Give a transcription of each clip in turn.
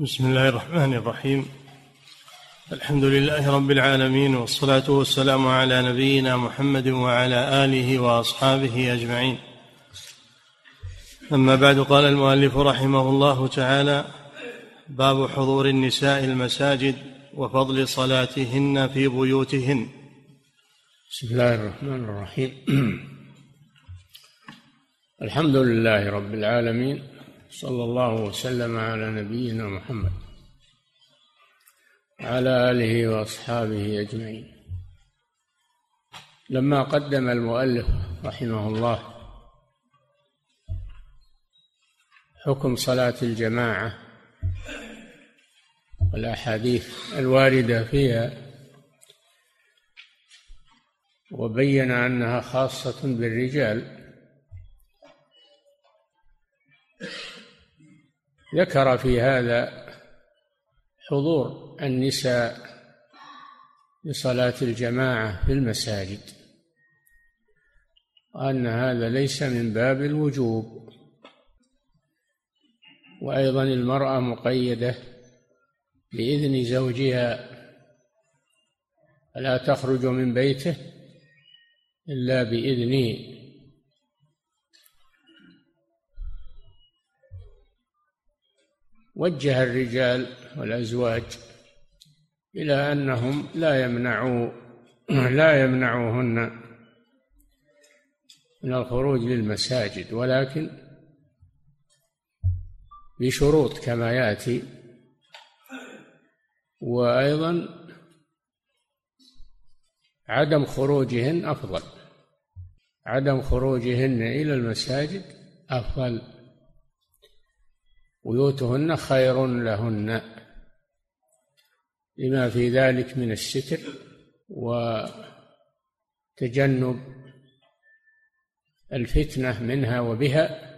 بسم الله الرحمن الرحيم. الحمد لله رب العالمين والصلاة والسلام على نبينا محمد وعلى آله وأصحابه أجمعين. أما بعد قال المؤلف رحمه الله تعالى باب حضور النساء المساجد وفضل صلاتهن في بيوتهن. بسم الله الرحمن الرحيم. الحمد لله رب العالمين صلى الله وسلم على نبينا محمد وعلى آله وأصحابه أجمعين. لما قدم المؤلف رحمه الله حكم صلاة الجماعة والأحاديث الواردة فيها وبين أنها خاصة بالرجال ذكر في هذا حضور النساء لصلاة الجماعة في المساجد وأن هذا ليس من باب الوجوب وأيضا المرأة مقيدة بإذن زوجها فلا تخرج من بيته إلا بإذنه. وجه الرجال والأزواج إلى أنهم لا يمنعوا لا يمنعوهن من الخروج للمساجد ولكن بشروط كما يأتي. وأيضا عدم خروجهن أفضل. عدم خروجهن إلى المساجد أفضل. بيوتهن خير لهن. لما في ذلك من الستر وتجنب الفتنة منها وبها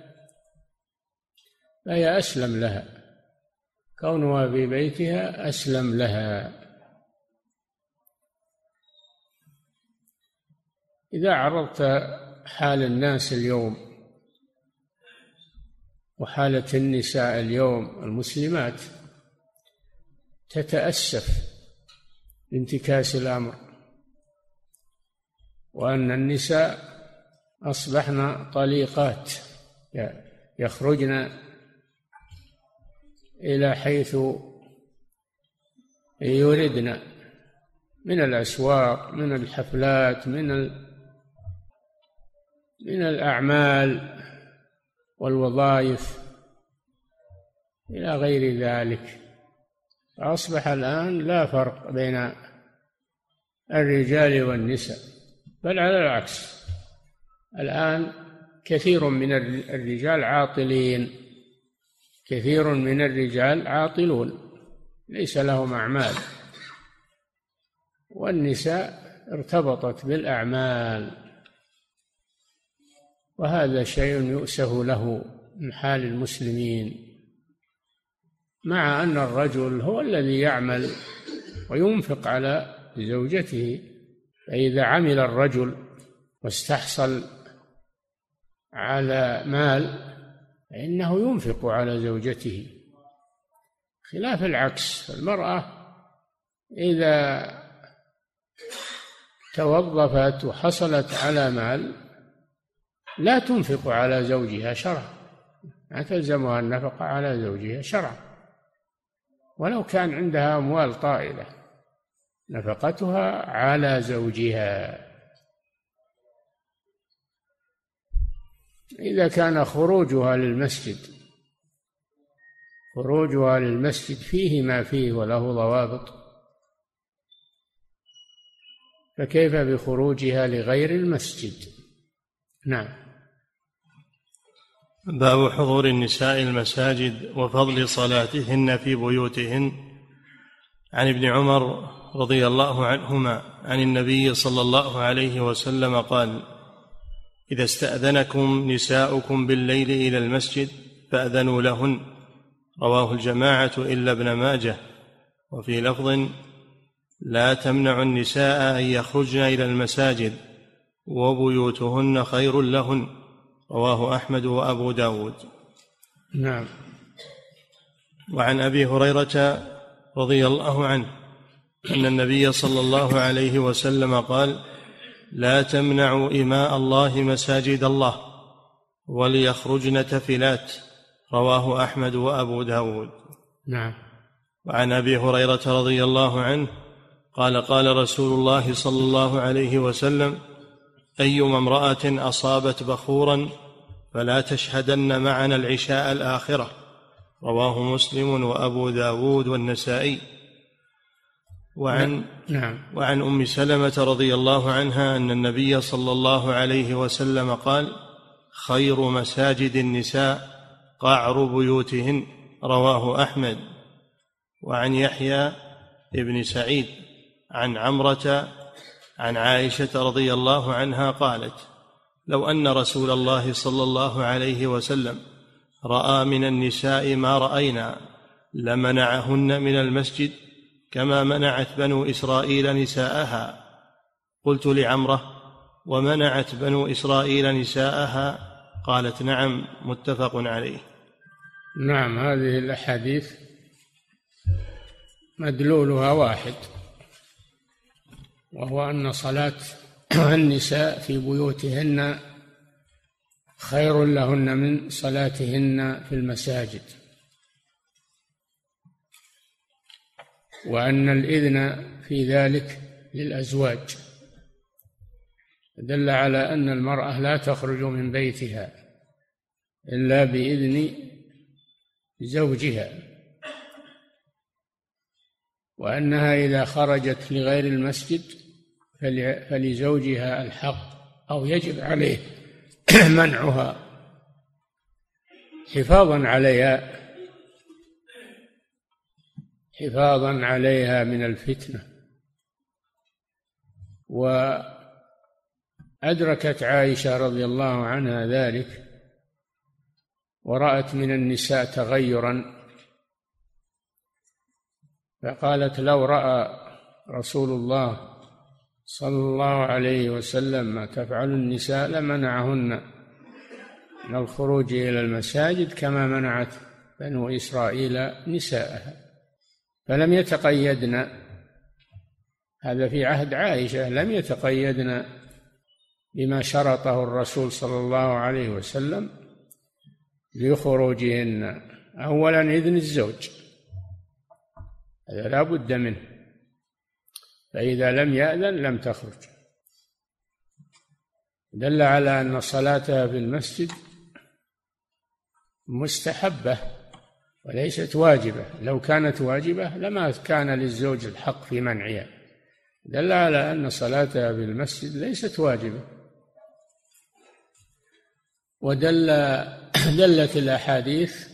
فهي أسلم لها. كونها في بيتها أسلم لها. إذا عرضت حال الناس اليوم وحالة النساء اليوم المسلمات تتأسف بانتكاس الأمر وأن النساء أصبحن طليقات يخرجن إلى حيث يردن من الأسواق من الحفلات من من الأعمال. والوظائف إلى غير ذلك. فأصبح الآن لا فرق بين الرجال والنساء بل على العكس. الآن كثير من الرجال عاطلين كثير من الرجال عاطلون ليس لهم أعمال. والنساء ارتبطت بالأعمال. وهذا شيء يؤسف له من حال المسلمين مع أن الرجل هو الذي يعمل وينفق على زوجته فإذا عمل الرجل واستحصل على مال فإنه ينفق على زوجته. خلاف العكس المرأة إذا توظفت وحصلت على مال لا تنفق على زوجها شرعا. لا تلزمها النفقة على زوجها شرعا. ولو كان عندها أموال طائلة نفقتها على زوجها. إذا كان خروجها للمسجد خروجها للمسجد فيه ما فيه وله ضوابط. فكيف بخروجها لغير المسجد؟ نعم. باب حضور النساء المساجد وفضل صلاتهن في بيوتهن. عن ابن عمر رضي الله عنهما عن النبي صلى الله عليه وسلم قال إذا استأذنكم نساؤكم بالليل إلى المسجد فأذنوا لهن. رواه الجماعة إلا ابن ماجه. وفي لفظ لا تمنع النساء أن يخرجن إلى المساجد وبيوتهن خير لهن. رواه أحمد وأبو داود. نعم. وعن أبي هريرة رضي الله عنه أن النبي صلى الله عليه وسلم قال لا تمنعوا إماء الله مساجد الله وليخرجن تفلات. رواه أحمد وأبو داود. نعم. وعن أبي هريرة رضي الله عنه قال قال رسول الله صلى الله عليه وسلم أيما امرأة أصابت بخورا فلا تشهدن معنا العشاء الآخرة. رواه مسلم وأبو داود والنسائي. وعن نعم. وعن أم سلمة رضي الله عنها أن النبي صلى الله عليه وسلم قال خير مساجد النساء قعر بيوتهن رواه أحمد. وعن يحيى بن سعيد عن عمرة عن عائشة رضي الله عنها قالت لو أن رسول الله صلى الله عليه وسلم رأى من النساء ما رأينا لمنعهن من المسجد كما منعت بنو إسرائيل نساءها. قلت لعمرة ومنعت بنو إسرائيل نساءها؟ قالت نعم متفق عليه. نعم هذه الأحاديث مدلولها واحد وهو أن صلاة النساء في بيوتهن خير لهن من صلاتهن في المساجد. وأن الإذن في ذلك للأزواج. دل على أن المرأة لا تخرج من بيتها إلا بإذن زوجها. وأنها إذا خرجت لغير المسجد فلزوجها الحق أو يجب عليه منعها. حفاظا عليها حفاظا عليها من الفتنة. وأدركت عائشة رضي الله عنها ذلك ورأت من النساء تغيرا. فقالت لو رأى رسول الله صلى الله عليه وسلم ما تفعل النساء لمنعهن من الخروج إلى المساجد كما منعت بنو إسرائيل نساءها. فلم يتقيدن هذا في عهد عائشة لم يتقيدن بما شرطه الرسول صلى الله عليه وسلم لخروجهن. اولا إذن الزوج هذا لا بد منه. فإذا لم يأذن لم تخرج. دل على أن صلاتها في المسجد مستحبة وليست واجبة. لو كانت واجبة لما كان للزوج الحق في منعها. دل على أن صلاتها في المسجد ليست واجبة. ودل دلت الأحاديث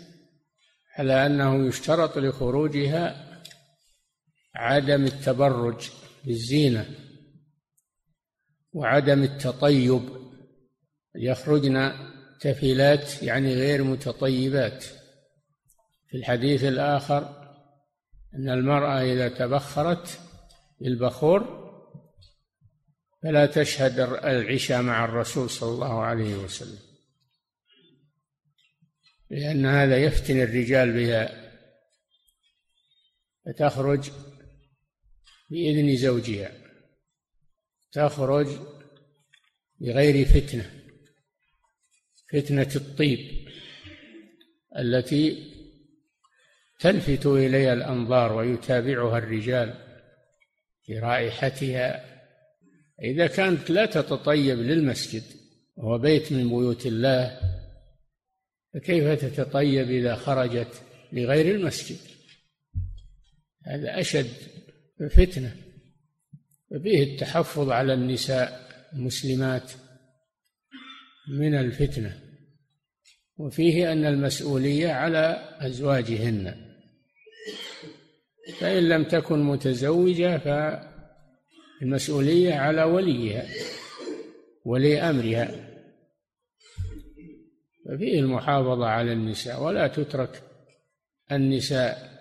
على أنه يشترط لخروجها عدم التبرج. بالزينة وعدم التطيب. يخرجن تفلات يعني غير متطيبات. في الحديث الآخر أن المرأة إذا تبخرت بالبخور فلا تشهد العشاء مع الرسول صلى الله عليه وسلم لأن هذا يفتن الرجال بها. فتخرج بإذن زوجها. تخرج بغير فتنة فتنة الطيب التي تلفت إليها الأنظار ويتابعها الرجال في رائحتها. إذا كانت لا تتطيب للمسجد وهو بيت من بيوت الله فكيف تتطيب إذا خرجت لغير المسجد؟ هذا أشد فتنة ففيه التحفظ على النساء المسلمات من الفتنة وفيه أن المسؤولية على أزواجهن. فإن لم تكن متزوجة فالمسؤولية على وليها ولي أمرها. ففيه المحافظة على النساء ولا تترك النساء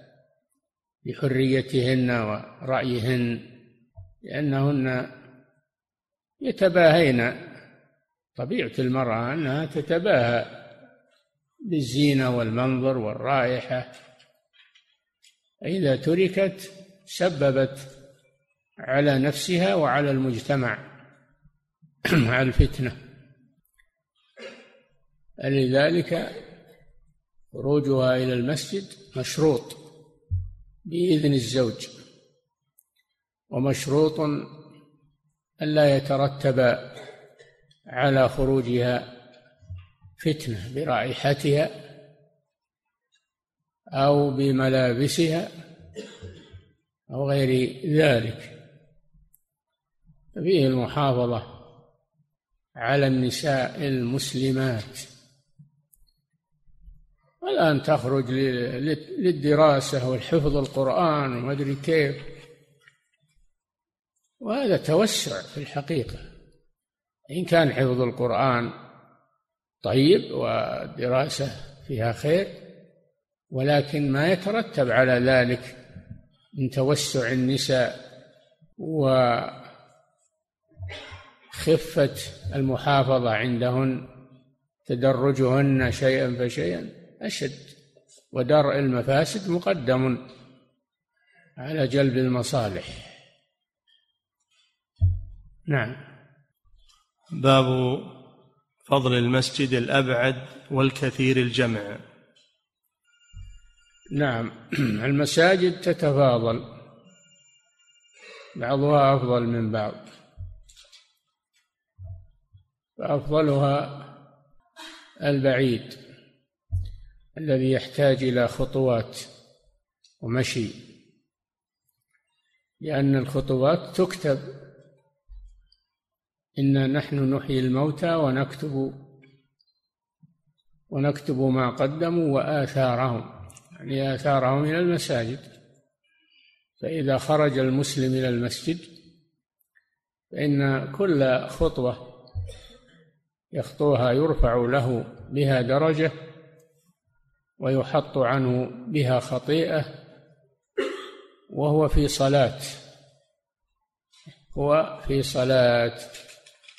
بحريتهن ورأيهن لأنهن يتباهين. طبيعة المرأة أنها تتباهى بالزينة والمنظر والرائحة. إذا تركت سببت على نفسها وعلى المجتمع على الفتنة. لذلك خروجها إلى المسجد مشروط. بإذن الزوج. ومشروط ألا يترتب على خروجها فتنة برائحتها أو بملابسها أو غير ذلك. فيه المحافظة على النساء المسلمات. والآن تخرج للدراسة والحفظ القرآن وما أدري كيف. وهذا توسع في الحقيقة. إن كان حفظ القرآن طيب والدراسة فيها خير ولكن ما يترتب على ذلك من توسع النساء وخفة المحافظة عندهن تدرجهن شيئا فشيئا. أشد. ودرء المفاسد مقدم على جلب المصالح. نعم. باب فضل المسجد الأبعد والكثير الجمع. نعم. المساجد تتفاضل. بعضها أفضل من بعض. فأفضلها البعيد. الذي يحتاج إلى خطوات ومشي. لأن الخطوات تكتب. إنا نحن نحيي الموتى ونكتب ونكتب ما قدموا وآثارهم. يعني آثارهم إلى المساجد. فإذا خرج المسلم إلى المسجد فإن كل خطوة يخطوها يرفع له بها درجة ويحط عنه بها خطيئة وهو في صلاة. هو في صلاة.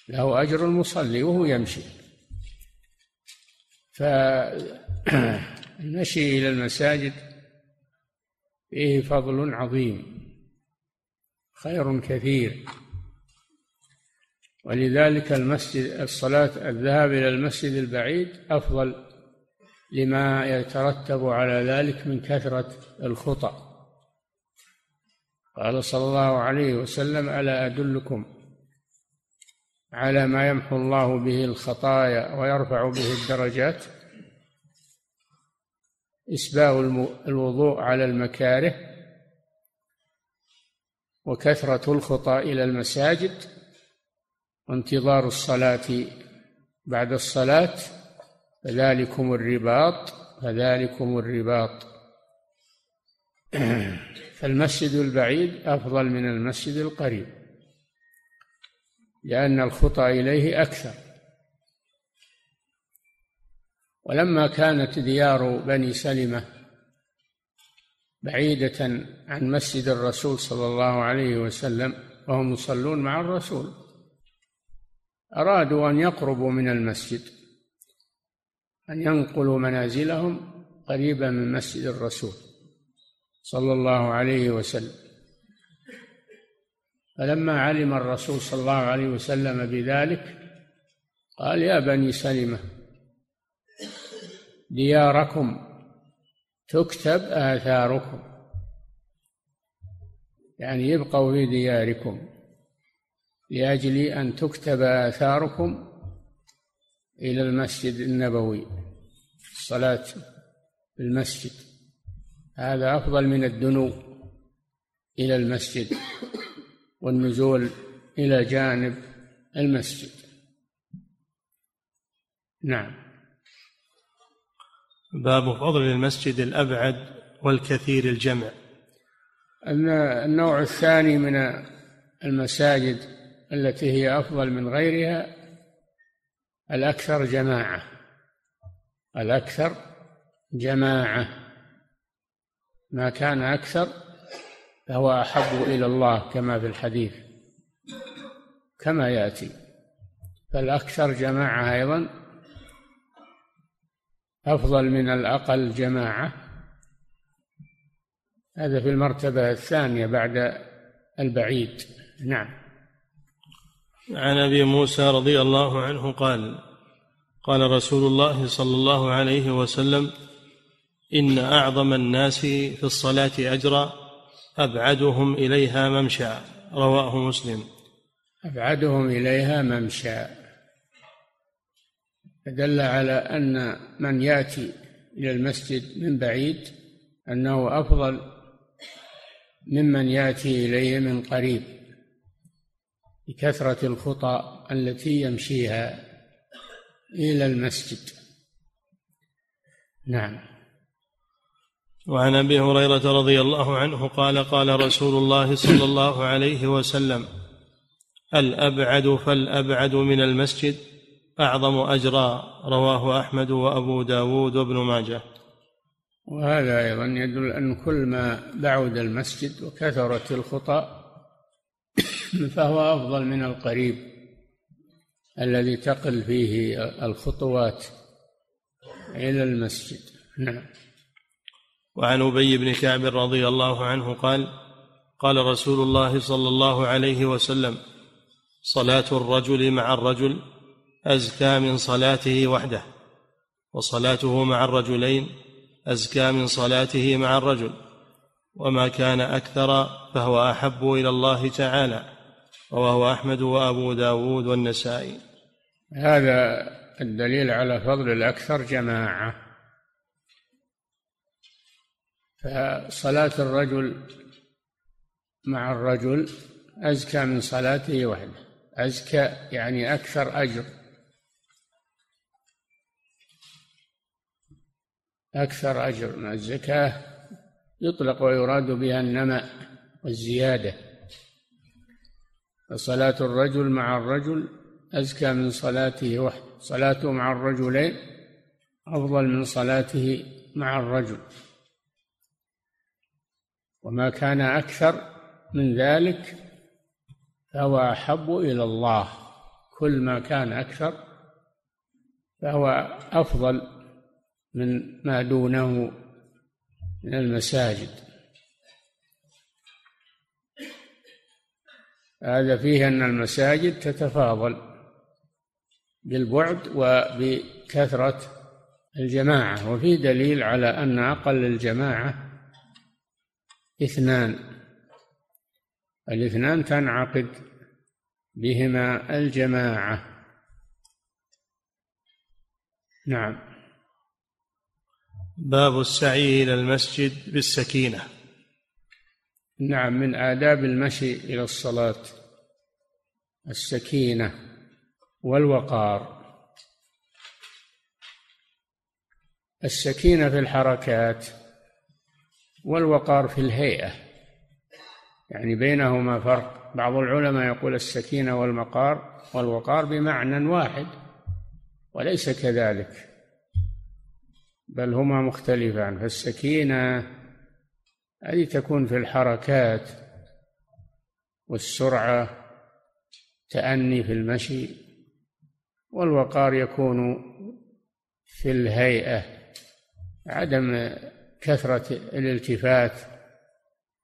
له أجر المصلي وهو يمشي. فالمشي إلى المساجد فيه فضل عظيم. خير كثير. ولذلك المسجد الصلاة الذهاب إلى المسجد البعيد أفضل. لما يترتب على ذلك من كثرة الخطأ. قال صلى الله عليه وسلم ألا أدلكم على ما يمحو الله به الخطايا ويرفع به الدرجات؟ إسباغ الوضوء على المكاره وكثرة الخطى إلى المساجد وانتظار الصلاة بعد الصلاة فذلكم الرباط فذلكم الرباط. فالمسجد البعيد أفضل من المسجد القريب لأن الخطى إليه أكثر. ولما كانت ديار بني سلمة بعيدة عن مسجد الرسول صلى الله عليه وسلم وهم يصلون مع الرسول أرادوا أن يقربوا من المسجد. أن ينقلوا منازلهم قريبا من مسجد الرسول صلى الله عليه وسلم. فلما علم الرسول صلى الله عليه وسلم بذلك قال يا بني سلمة دياركم تكتب آثاركم يعني يبقوا في دياركم لأجل أن تكتب آثاركم إلى المسجد النبوي. الصلاة في المسجد. هذا أفضل من الدنو إلى المسجد والنزول إلى جانب المسجد. نعم. باب فضل المسجد الأبعد والكثير الجمع. النوع الثاني من المساجد التي هي أفضل من غيرها الأكثر جماعة. الأكثر جماعة. ما كان أكثر فهو أحب إلى الله كما في الحديث كما يأتي. فالأكثر جماعة أيضا أفضل من الأقل جماعة. هذا في المرتبة الثانية بعد البعيد. نعم. عن أبي موسى رضي الله عنه قال قال رسول الله صلى الله عليه وسلم إن أعظم الناس في الصلاة أجرا أبعدهم إليها ممشى. رواه مسلم. أبعدهم إليها ممشى. فدل على أن من يأتي إلى المسجد من بعيد أنه أفضل ممن يأتي إليه من قريب بكثرة الخطى التي يمشيها. إلى المسجد. نعم. وعن أبي هريرة رضي الله عنه قال قال رسول الله صلى الله عليه وسلم الأبعد فالأبعد من المسجد أعظم أجرا رواه أحمد وأبو داود وابن ماجه. وهذا أيضا يدل أن كل ما بعد المسجد وكثرت الخطى فهو أفضل من القريب. الذي تقل فيه الخطوات إلى المسجد. نعم. وعن أبي بن كعب رضي الله عنه قال قال رسول الله صلى الله عليه وسلم صلاة الرجل مع الرجل أزكى من صلاته وحده وصلاته مع الرجلين أزكى من صلاته مع الرجل وما كان أكثر فهو أحب إلى الله تعالى رواه أحمد وأبو داود والنسائي. هذا الدليل على فضل الأكثر جماعة. فصلاة الرجل مع الرجل أزكى من صلاته وحده. أزكى يعني أكثر أجر. أكثر أجر الزكاة يطلق ويراد بها النماء والزيادة. فصلاة الرجل مع الرجل أزكى من صلاته وحده صلاته مع الرجلين أفضل من صلاته مع الرجل. وما كان أكثر من ذلك فهو أحب إلى الله. كل ما كان أكثر فهو أفضل من ما دونه من المساجد. هذا فيه أن المساجد تتفاضل. بالبعد وبكثرة الجماعة وفي دليل على أن أقل الجماعة اثنان. الاثنان تنعقد بهما الجماعة. نعم. باب السعي إلى المسجد بالسكينة. نعم من آداب المشي إلى الصلاة السكينة. والوقار. السكينة في الحركات والوقار في الهيئة. يعني بينهما فرق. بعض العلماء يقول السكينة والمقار والوقار بمعنى واحد وليس كذلك بل هما مختلفان. فالسكينة هذه تكون في الحركات والسرعة تأني في المشي والوقار يكون في الهيئة عدم كثرة الالتفات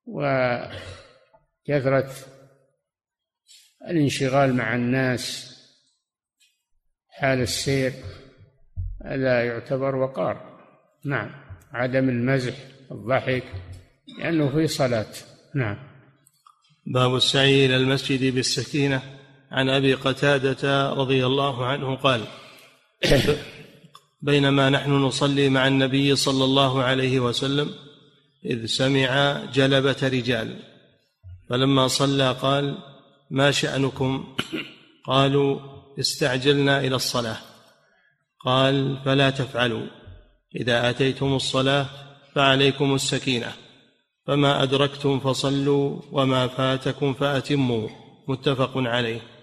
وكثرة الانشغال مع الناس حال السير هذا يعتبر وقار. نعم. عدم المزح الضحك لأنه في صلاة. نعم. باب السعي إلى المسجد بالسكينة. عن أبي قتادة رضي الله عنه قال بينما نحن نصلي مع النبي صلى الله عليه وسلم إذ سمع جلبة رجال فلما صلى قال ما شأنكم؟ قالوا استعجلنا إلى الصلاة. قال فلا تفعلوا إذا آتيتم الصلاة فعليكم السكينة فما أدركتم فصلوا وما فاتكم فأتموا. متفق عليه.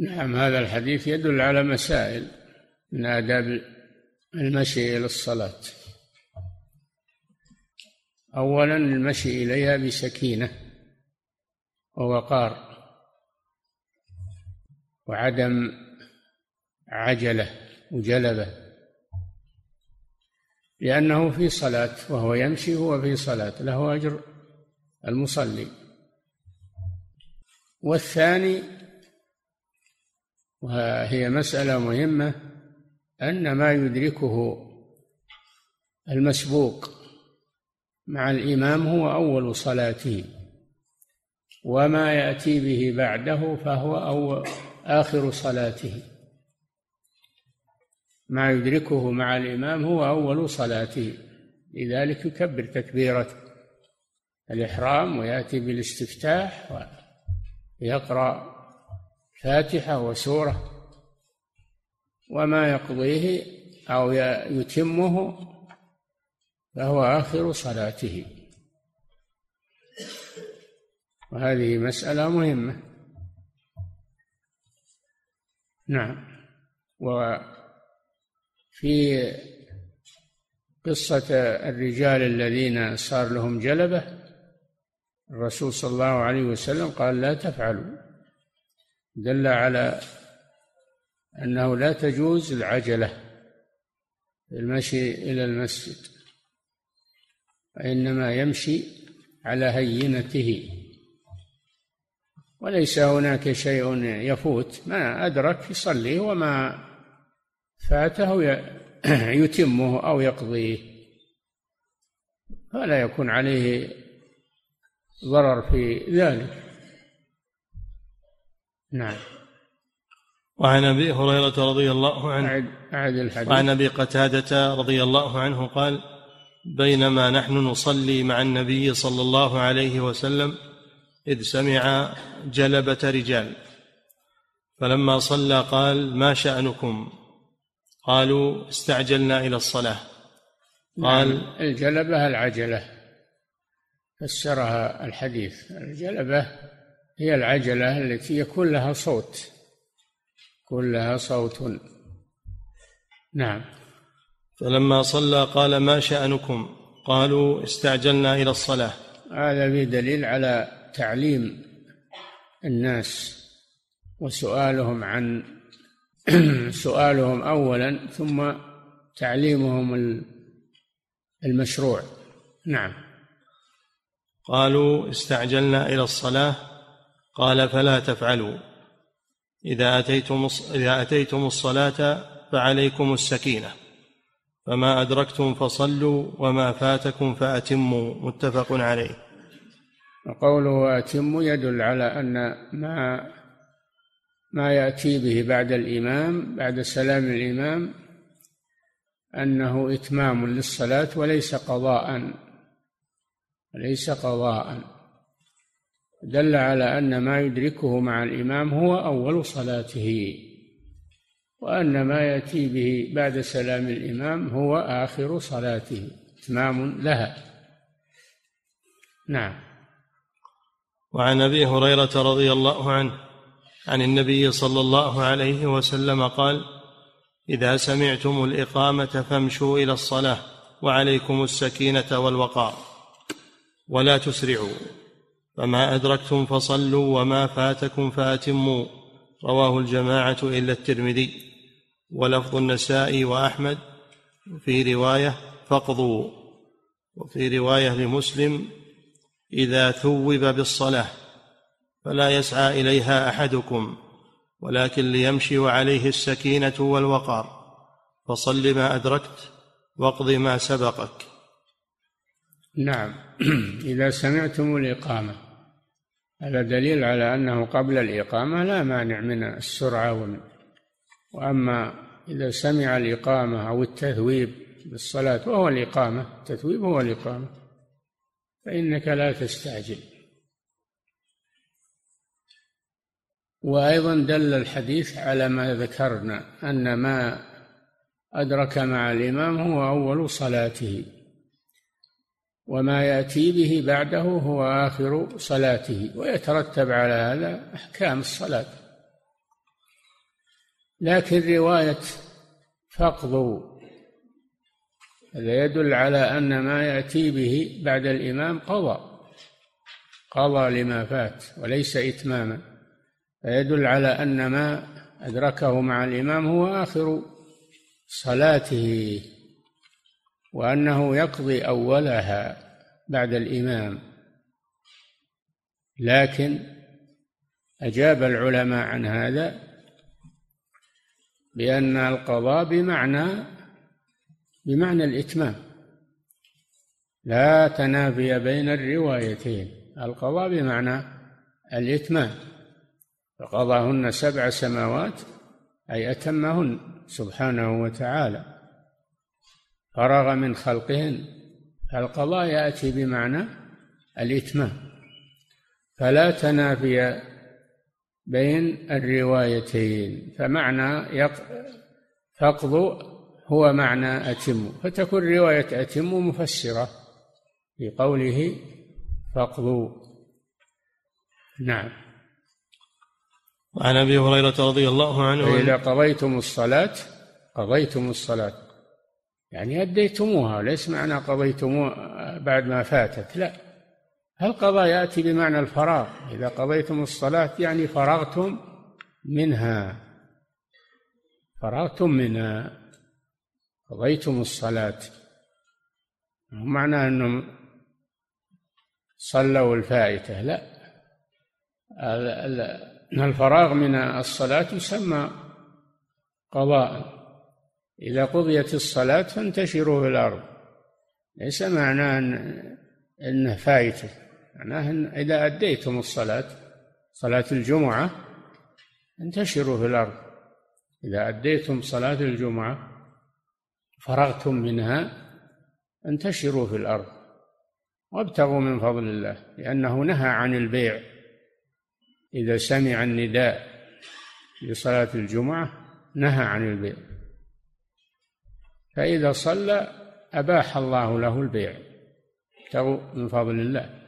نعم هذا الحديث يدل على مسائل من آداب المشي إلى الصلاة. أولا المشي إليها بسكينة ووقار وعدم عجلة وجلبة لأنه في صلاة وهو يمشي هو في صلاة له أجر المصلي. والثاني وهي مسألة مهمة أن ما يدركه المسبوق مع الإمام هو أول صلاته وما يأتي به بعده فهو أول آخر صلاته. ما يدركه مع الإمام هو أول صلاته لذلك يكبر تكبيرة الإحرام ويأتي بالاستفتاح ويقرأ فاتحة وسورة. وما يقضيه أو يتمه فهو آخر صلاته. وهذه مسألة مهمة. نعم. وفي قصة الرجال الذين صار لهم جلبة الرسول صلى الله عليه وسلم قال لا تفعلوا. دل على أنه لا تجوز العجلة المشي إلى المسجد وإنما يمشي على هينته. وليس هناك شيء يفوت ما أدرك يصلي وما فاته يتمه أو يقضيه. فلا يكون عليه ضرر في ذلك. نعم. وعن أبي هريرة رضي الله عنه أعد, أعد الحديث. وعن أبي قتادة رضي الله عنه قال بينما نحن نصلي مع النبي صلى الله عليه وسلم إذ سمع جلبة رجال. فلما صلى قال ما شأنكم؟ قالوا استعجلنا إلى الصلاة. قال نعم الجلبة العجلة. فسرها الحديث. الجلبة هي العجلة التي يكون لها صوت. يكون لها صوت. نعم. فلما صلى قال ما شأنكم؟ قالوا استعجلنا إلى الصلاة. هذا به دليل على تعليم الناس وسؤالهم عن سؤالهم أولا ثم تعليمهم المشروع. نعم. قالوا استعجلنا إلى الصلاة. قال فلا تفعلوا. إذا أتيتم إذا أتيتم الصلاة فعليكم السكينة. فما أدركتم فصلوا وما فاتكم فأتموا. متفق عليه. وقوله أتموا يدل على أن ما ما يأتي به بعد الإمام بعد سلام الإمام أنه إتمام للصلاة وليس قضاء ليس قضاء. دل على أن ما يدركه مع الإمام هو أول صلاته وأن ما يأتي به بعد سلام الإمام هو آخر صلاته. إتمام لها. نعم. وعن أبي هريرة رضي الله عنه عن النبي صلى الله عليه وسلم قال إذا سمعتم الإقامة فامشوا إلى الصلاة وعليكم السكينة والوقار ولا تسرعوا. فما أدركتم فصلوا وما فاتكم فأتموا. رواه الجماعة إلا الترمذي. ولفظ النسائي وأحمد في رواية فاقضوا وفي رواية لمسلم إذا ثوب بالصلاة فلا يسعى إليها أحدكم ولكن ليمشي وعليه السكينة والوقار. فصل ما أدركت واقض ما سبقك. نعم. إذا سمعتم الإقامة هذا دليل على أنه قبل الإقامة لا مانع من السرعة وأما إذا سمع الإقامة أو التثويب بالصلاة وهو الإقامة التثويب هو الإقامة فإنك لا تستعجل. وأيضا دل الحديث على ما ذكرنا أن ما أدرك مع الإمام هو أول صلاته. وما يأتي به بعده هو آخر صلاته ويترتب على هذا أحكام الصلاة. لكن رواية فاقضوا هذا يدل على أن ما يأتي به بعد الإمام قضى. قضى لما فات وليس إتماما. فيدل على أن ما أدركه مع الإمام هو آخر صلاته. وأنه يقضي أولها بعد الإمام. لكن أجاب العلماء عن هذا بأن القضاء بمعنى بمعنى الإتمام. لا تنافي بين الروايتين. القضاء بمعنى الإتمام. فقضاهن سبع سماوات أي أتمهن سبحانه وتعالى. فرغ من خلقهن. القضاء يأتي بمعنى الإتمام. فلا تنافي بين الروايتين. فمعنى فقض هو معنى أتم. فتكون رواية أتم مفسرة في قوله فقضوا نعم. وعن أبي هريرة رضي الله عنه فإذا قضيتم الصلاة قضيتم الصلاة. يعني أديتموها ليس معنى قضيتموها بعد ما فاتت لا. القضاء يأتي بمعنى الفراغ. إذا قضيتم الصلاة يعني فرغتم منها. فرغتم منها. قضيتم الصلاة. معنى أنهم صلوا الفائتة لا. الفراغ من الصلاة يسمى قضاء. إذا قضيت الصلاة فانتشروا في الأرض. ليس معناه أن أنه فايته معناه أن إذا أديتم الصلاة صلاة الجمعة انتشروا في الأرض. إذا أديتم صلاة الجمعة فرغتم منها انتشروا في الأرض. وابتغوا من فضل الله لأنه نهى عن البيع. إذا سمع النداء لصلاة الجمعة نهى عن البيع. فإذا صلى أباح الله له البيع. ابتغوا من فضل الله.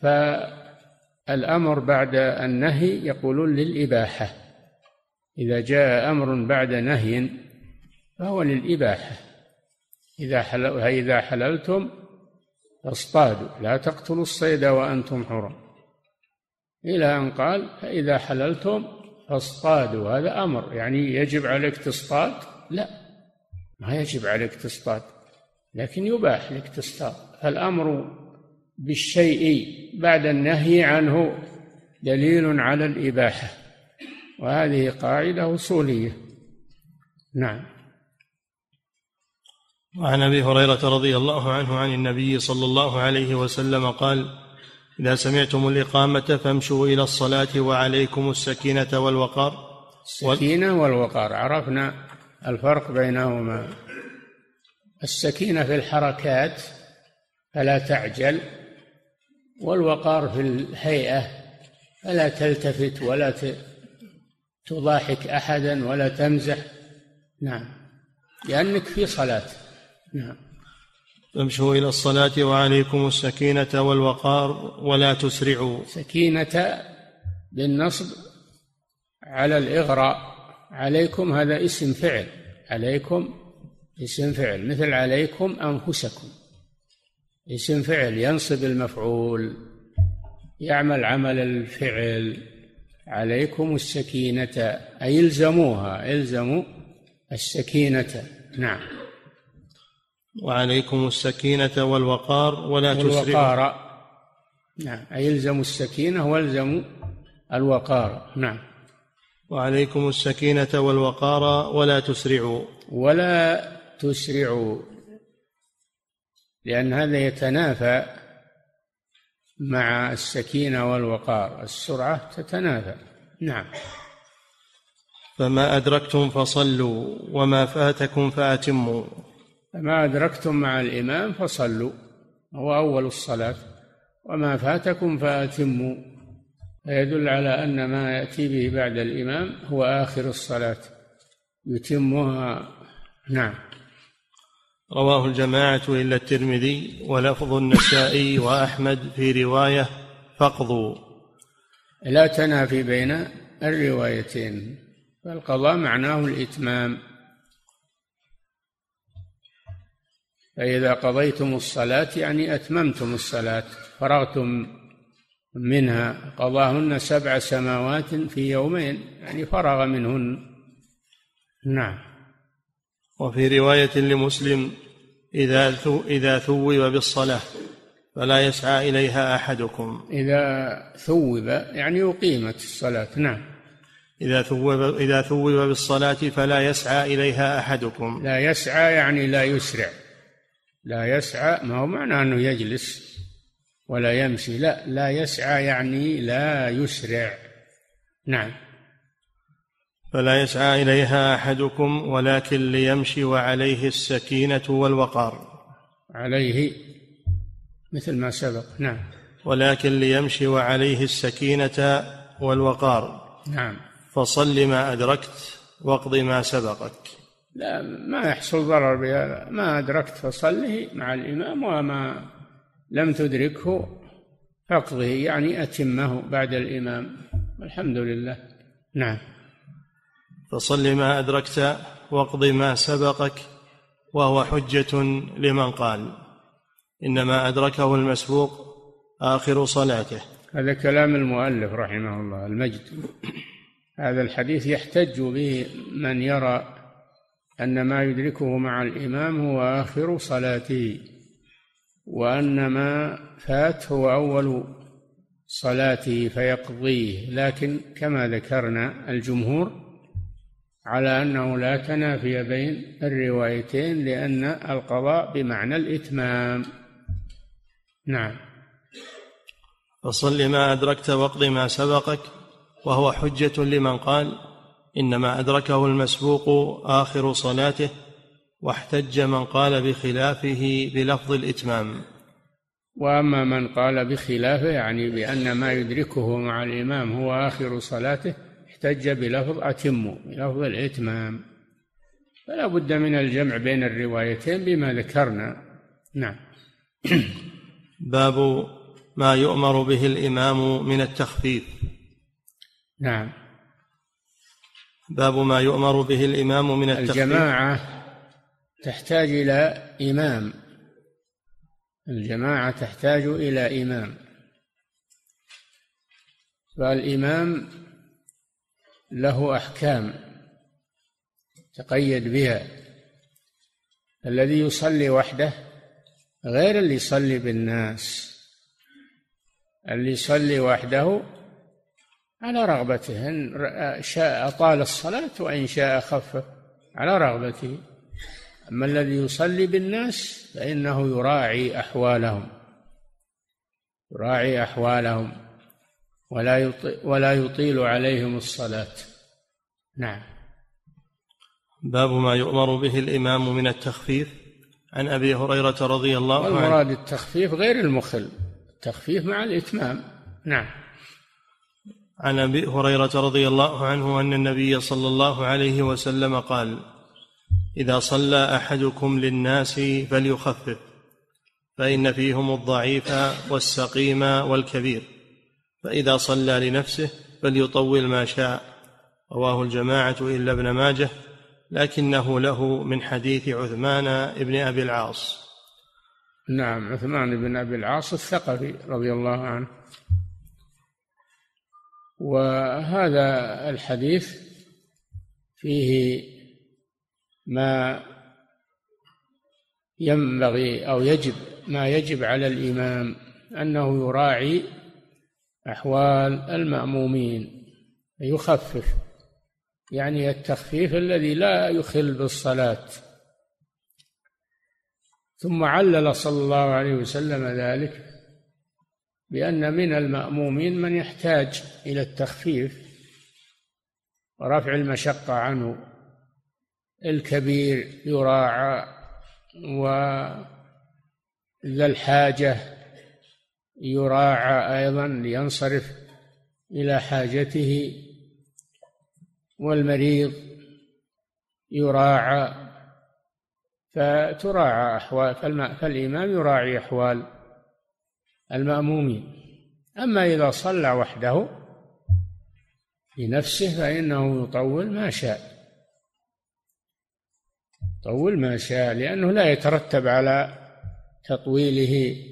فالأمر بعد النهي يقولون للإباحة. إذا جاء أمر بعد نهي فهو للإباحة. إذا حلل إذا حللتم فاصطادوا. لا تقتلوا الصيد وأنتم حرم. إلى أن قال فإذا حللتم فاصطادوا هذا أمر. يعني يجب عليك تصطاد؟ لا ما يجب عليك تصطاد لكن يباح لك تصطاد. فالأمر بالشيء بعد النهي عنه دليل على الإباحة وهذه قاعدة أصولية. نعم. وعن أبي هريرة رضي الله عنه عن النبي صلى الله عليه وسلم قال إذا سمعتم الإقامة فامشوا إلى الصلاة وعليكم السكينة والوقار. السكينة والوقار. عرفنا الفرق بينهما. السكينة في الحركات فلا تعجل والوقار في الهيئة فلا تلتفت ولا تضاحك أحدا ولا تمزح. نعم. لأنك في صلاة. نعم. فامشوا إلى الصلاة وعليكم السكينة والوقار ولا تسرعوا. سكينة بالنصب على الإغراء. عليكم هذا اسم فعل. عليكم اسم فعل. مثل عليكم أنفسكم. اسم فعل. ينصب المفعول. يعمل عمل الفعل. عليكم السكينة. أي الزموها. الزموا السكينة. نعم. وعليكم السكينة والوقار ولا تسرعوا. الوقار نعم. أي يلزم السكينة والزموا الوقار. نعم. وعليكم السكينة والوقار ولا تسرعوا. ولا تسرعوا. لأن هذا يتنافى مع السكينة والوقار. السرعة تتنافى. نعم. فما أدركتم فصلوا وما فاتكم فأتموا. فما أدركتم مع الإمام فصلوا هو أول الصلاة وما فاتكم فأتموا. فيدل على أن ما يأتي به بعد الإمام هو آخر الصلاة يتمها. نعم. رواه الجماعة إلا الترمذي ولفظ النسائي وأحمد في رواية فاقضوا لا تنافي بين الروايتين فالقضاء معناه الإتمام. فإذا قضيتم الصلاة يعني أتممتم الصلاة فرغتم منها قضاهن سبع سماوات في يومين يعني فرغ منهن. نعم. وفي رواية لمسلم إذا إذا ثوب بالصلاة فلا يسعى إليها أحدكم. إذا ثوب يعني أقيمت الصلاة نعم. إذا ثوب إذا ثوب بالصلاة فلا يسعى إليها أحدكم. لا يسعى يعني لا يسرع. لا يسعى ما هو معنى أنه يجلس ولا يمشي؟ لا لا يسعى يعني لا يسرع. نعم. فلا يسعى إليها أحدكم ولكن ليمشي وعليه السكينة والوقار. عليه مثل ما سبق. نعم. ولكن ليمشي وعليه السكينة والوقار. نعم. فصل ما أدركت واقض ما سبقك. لا ما يحصل ضرر بهذا ما أدركت فصله مع الإمام وما لم تدركه فاقضه يعني أتمه بعد الإمام. والحمد لله. نعم. فصل ما أدركت واقض ما سبقك وهو حجة لمن قال إنما أدركه المسبوق آخر صلاته. هذا كلام المؤلف رحمه الله المجد. هذا الحديث يحتج به من يرى أن ما يدركه مع الإمام هو آخر صلاته وأن ما فات هو أول صلاته فيقضيه. لكن كما ذكرنا الجمهور على أنه لا تنافي بين الروايتين لأن القضاء بمعنى الإتمام. نعم. فصل ما أدركت واقض ما سبقك وهو حجة لمن قال إنما أدركه المسبوق آخر صلاته واحتج من قال بخلافه بلفظ الإتمام. وأما من قال بخلافه يعني بأن ما يدركه مع الإمام هو آخر صلاته احتج بلفظ أتموا بلفظ الإتمام. فلا بد من الجمع بين الروايتين بما ذكرنا. نعم. باب ما يؤمر به الإمام من التخفيف. نعم. باب ما يؤمر به الإمام من التخفيف. الجماعة تحتاج إلى إمام. الجماعة تحتاج إلى إمام. فالإمام له أحكام تقيد بها. الذي يصلي وحده غير اللي يصلي بالناس. اللي يصلي وحده على رغبته إن شاء أطال الصلاة وإن شاء خفف على رغبته. أما الذي يصلي بالناس فإنه يراعي أحوالهم يراعي أحوالهم ولا يطيل ولا يطيل عليهم الصلاة. نعم. باب ما يؤمر به الإمام من التخفيف. عن أبي هريرة رضي الله عنه. والمراد التخفيف غير المخل التخفيف مع الإتمام. نعم. عن أبي هريرة رضي الله عنه أن النبي صلى الله عليه وسلم قال إذا صلى أحدكم للناس فليخفف فإن فيهم الضعيف والسقيم والكبير فإذا صلى لنفسه فليطول ما شاء. رواه الجماعة إلا ابن ماجه لكنه له من حديث عثمان بن أبي العاص. نعم عثمان بن أبي العاص الثقفي رضي الله عنه. وهذا الحديث فيه ما ينبغي أو يجب ما يجب على الإمام أنه يراعي أحوال المأمومين يخفف يعني التخفيف الذي لا يخل بالصلاة. ثم علل صلى الله عليه وسلم ذلك بأن من المأمومين من يحتاج إلى التخفيف ورفع المشقة عنه. الكبير يراعى وذا الحاجة يراعى أيضا لينصرف إلى حاجته والمريض يراعى فتراعى أحوال فالإمام يراعي أحوال المأمومين. أما إذا صلى وحده لنفسه فإنه يطول ما شاء. طول ما شاء لأنه لا يترتب على تطويله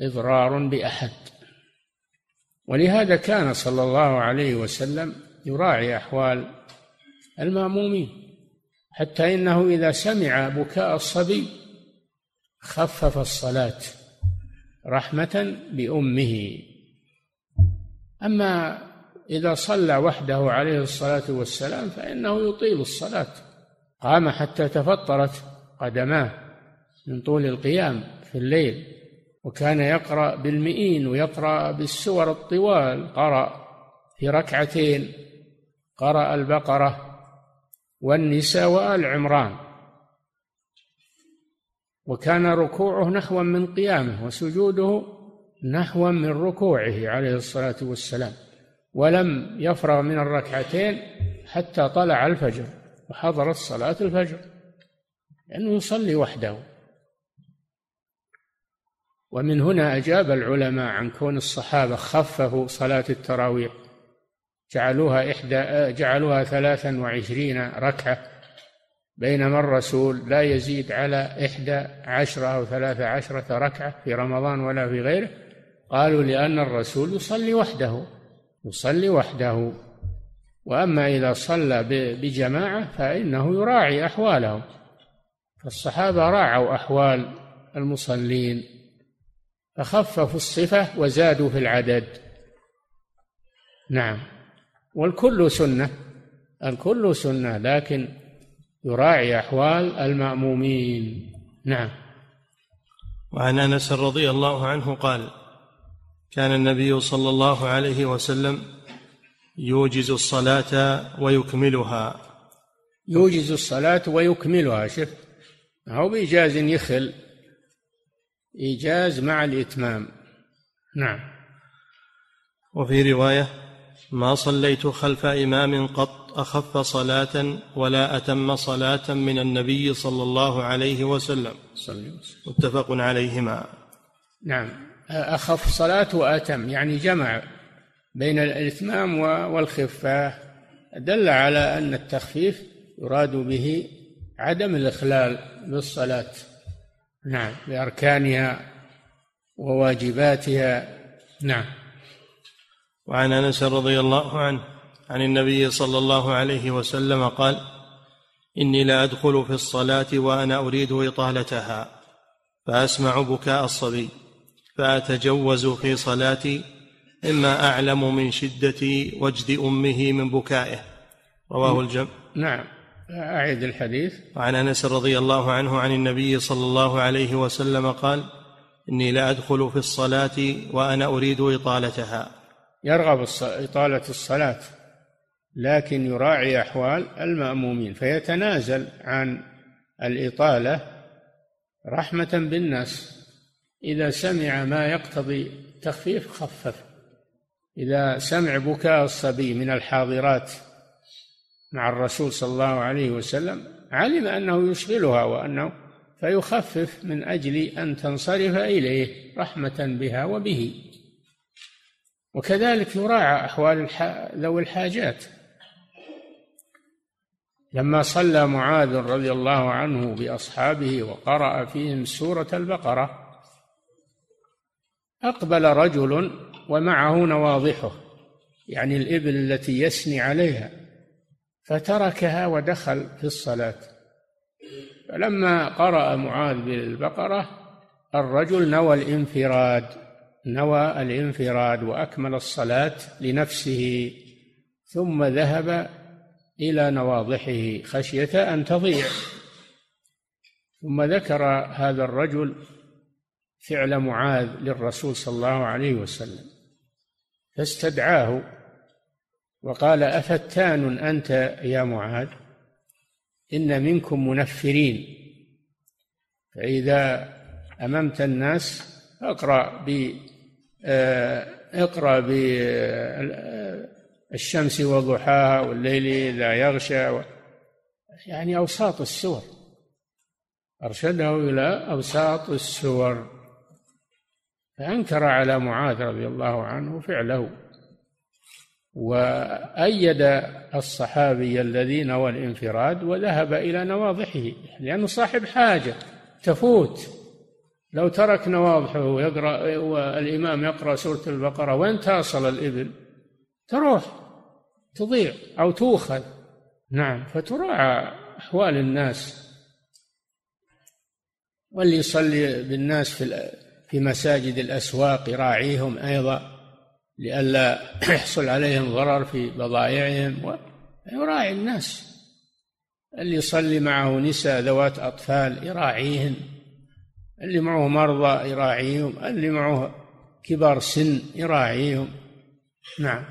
إضرار بأحد. ولهذا كان صلى الله عليه وسلم يراعي أحوال المأمومين. حتى إنه إذا سمع بكاء الصبي خفف الصلاة. رحمة بأمه أما إذا صلى وحده عليه الصلاة والسلام فإنه يطيل الصلاة. قام حتى تفطرت قدماه من طول القيام في الليل وكان يقرأ بالمئين ويقرأ بالسور الطوال قرأ في ركعتين قرأ البقرة والنساء وآل عمران. وكان ركوعه نحوا من قيامه وسجوده نحوا من ركوعه عليه الصلاة والسلام ولم يفرغ من الركعتين حتى طلع الفجر وحضرت صلاة الفجر لأنه يصلي وحده. ومن هنا أجاب العلماء عن كون الصحابة خففوا صلاة التراويح جعلوها إحدى جعلوها ثلاثا وعشرين ركعة بينما الرسول لا يزيد على إحدى عشرة أو ثلاث عشرة ركعة في رمضان ولا في غيره. قالوا لأن الرسول يصلي وحده يصلي وحده. وأما إذا صلى بجماعة فإنه يراعي أحوالهم. فالصحابة راعوا أحوال المصلين فخففوا الصفة وزادوا في العدد. نعم. والكل سنة الكل سنة لكن يراعي أحوال المأمومين. نعم. وعن أنس رضي الله عنه قال كان النبي صلى الله عليه وسلم يوجز الصلاة ويكملها. يوجز الصلاة ويكملها. شف هو بإيجاز يخل إيجاز مع الإتمام. نعم. وفي رواية ما صليت خلف إمام قط أخف صلاة ولا أتم صلاة من النبي صلى الله عليه وسلم. متفق عليهما. نعم. أخف صلاة وأتم يعني جمع بين الإتمام والخفة. دل على أن التخفيف يراد به عدم الإخلال بالصلاة. نعم. بأركانها وواجباتها. نعم. وعن انس رضي الله عنه عن النبي صلى الله عليه وسلم قال إني لا أدخل في الصلاة وأنا أريد إطالتها فأسمع بكاء الصبي فأتجوز في صلاتي إما أعلم من شدة وجد أمه من بكائه. رواه الجمع نعم اعد الحديث. وعن انس رضي الله عنه عن النبي صلى الله عليه وسلم قال إني لا أدخل في الصلاة وأنا أريد إطالتها. يرغب إطالة الصلاة لكن يراعي أحوال المأمومين فيتنازل عن الإطالة رحمة بالناس. إذا سمع ما يقتضي تخفيف خفف. إذا سمع بكاء الصبي من الحاضرات مع الرسول صلى الله عليه وسلم علم أنه يشغلها وأنه فيخفف من أجل أن تنصرف إليه رحمة بها وبه. وكذلك يراعى أحوال ذوي الحاجات. لما صلى معاذ رضي الله عنه بأصحابه وقرأ فيهم سورة البقرة أقبل رجل ومعه نواضحه يعني الإبل التي يسني عليها فتركها ودخل في الصلاة. فلما قرأ معاذ بالبقرة الرجل نوى الانفراد. نوى الانفراد وأكمل الصلاة لنفسه ثم ذهب إلى نواضحه خشية أن تضيع. ثم ذكر هذا الرجل فعل معاذ للرسول صلى الله عليه وسلم فاستدعاه وقال أفتان أنت يا معاذ؟ إن منكم منفرين. فإذا أممت الناس آه، اقرأ بالشمس وضحاها والليل إذا يغشى يعني أوساط السور. أرشده إلى أوساط السور. فأنكر على معاذ رضي الله عنه فعله. وأيد الصحابي الذي نوى الانفراد وذهب إلى نواضحه لأنه صاحب حاجة تفوت. لو ترك نواضحه ويقرأ والإمام يقرأ سورة البقرة وين تصل الإبل؟ تروح تضيع أو تؤخذ. نعم فتراعى أحوال الناس. واللي يصلي بالناس في في مساجد الأسواق يراعيهم أيضا لئلا يحصل عليهم ضرر في بضائعهم ويراعي الناس. اللي يصلي معه نساء ذوات أطفال يراعيهن. اللي معه مرضى يراعيهم اللي معه كبار سن يراعيهم. نعم.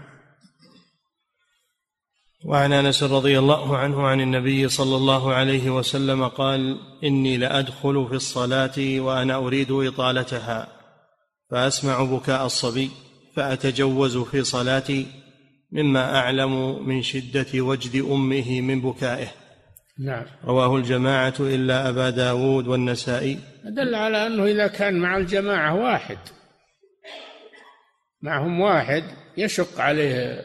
وعن أنس رضي الله عنه عن النبي صلى الله عليه وسلم قال إني لأدخل في الصلاة وأنا أريد إطالتها فأسمع بكاء الصبي فأتجوز في صلاتي مما أعلم من شدة وجد أمه من بكائه. نعم. رواه الجماعة إلا أبا داود والنسائي. دل على أنه إذا كان مع الجماعة واحد معهم واحد يشق عليه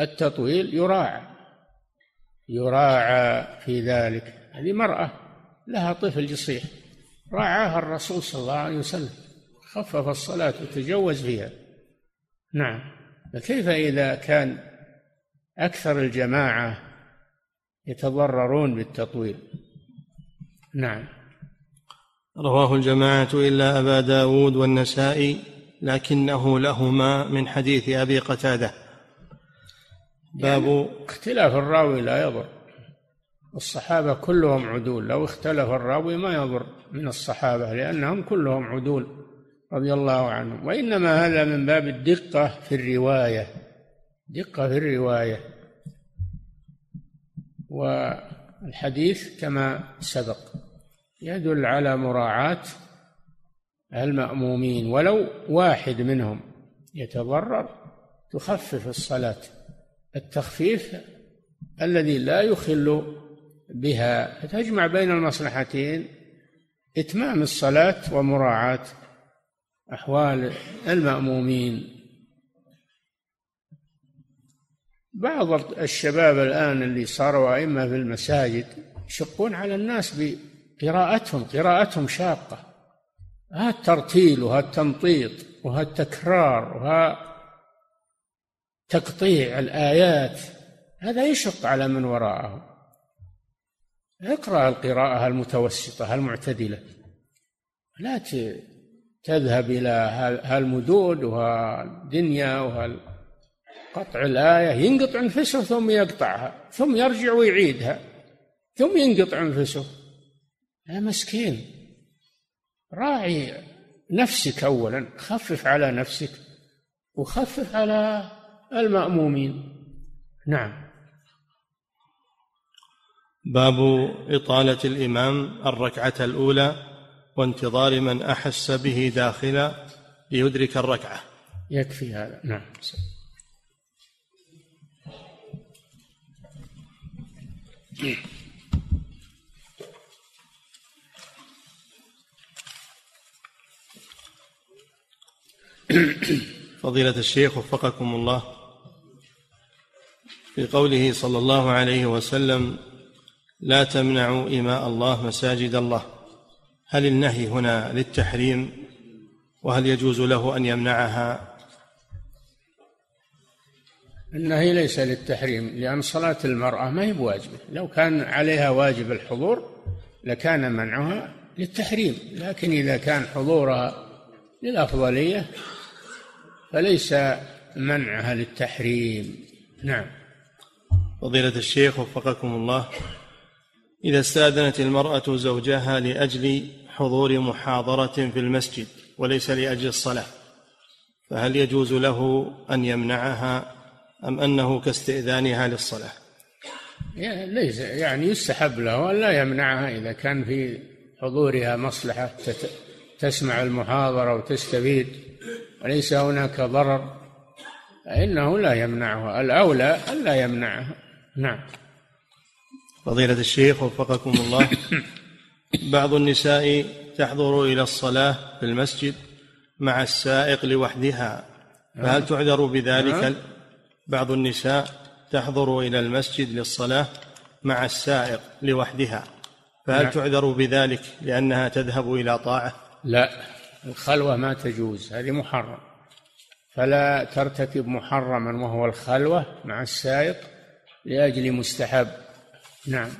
التطويل يراعى. يراعى في ذلك. هذه مرأة لها طفل يصيح راعاها الرسول صلى الله عليه وسلم. خفف الصلاة وتجوز فيها. نعم. فكيف إذا كان أكثر الجماعة يتضررون بالتطويل. نعم. رواه الجماعة إلا أبا داود والنسائي لكنه لهما من حديث أبي قتادة. باب يعني اختلاف الراوي لا يضر. الصحابة كلهم عدول. لو اختلف الراوي ما يضر من الصحابة لأنهم كلهم عدول رضي الله عنهم. وإنما هذا من باب الدقة في الرواية. دقة في الرواية. والحديث كما سبق. يدل على مراعاة المأمومين ولو واحد منهم يتضرر تخفف الصلاة التخفيف الذي لا يخل بها. تجمع بين المصلحتين إتمام الصلاة ومراعاة أحوال المأمومين. بعض الشباب الآن اللي صاروا أئمة في المساجد يشقون على الناس بقراءتهم قراءتهم شاقة. ها الترتيل وها التمطيط وها التكرار وها تقطيع الآيات. هذا يشق على من وراءه. اقرأ القراءة المتوسطة المعتدلة. لا تذهب إلى هالمدود وهالدنيا وهالقطع الآية ينقطع انفسه ثم يقطعها ثم يرجع ويعيدها ثم ينقطع انفسه يا مسكين راعي نفسك اولا خفف على نفسك وخفف على المأمومين. نعم. باب إطالة الإمام الركعة الأولى وانتظار من أحس به داخلا ليدرك الركعة. يكفي هذا. نعم. فضيلة الشيخ وفقكم الله. في قوله صلى الله عليه وسلم لا تمنعوا إماء الله مساجد الله. هل النهي هنا للتحريم؟ وهل يجوز له أن يمنعها؟ النهي ليس للتحريم لأن صلاة المرأة ما هي بواجبة. لو كان عليها واجب الحضور لكان منعها للتحريم لكن إذا كان حضورها للأفضلية فليس منعها للتحريم. نعم. فضيلة الشيخ وفقكم الله إذا استأذنت المرأة زوجها لأجل حضور محاضرة في المسجد وليس لأجل الصلاة فهل يجوز له أن يمنعها أم أنه كاستئذانها للصلاة؟ ليس يعني يستحب له أن لا يمنعها إذا كان في حضورها مصلحة تسمع المحاضرة وتستفيد وليس هناك ضرر فإنه لا يمنعها. الأولى ألا يمنعها. نعم. فضيلة الشيخ وفقكم الله. بعض النساء تحضر إلى الصلاة في المسجد مع السائق لوحدها فهل تعذر بذلك؟ بعض النساء تحضر إلى المسجد للصلاة مع السائق لوحدها فهل نعم. تعذر بذلك لأنها تذهب إلى طاعة؟ لا الخلوة ما تجوز هذه محرم. فلا ترتكب محرما وهو الخلوة مع السائق لأجل مستحب. نعم.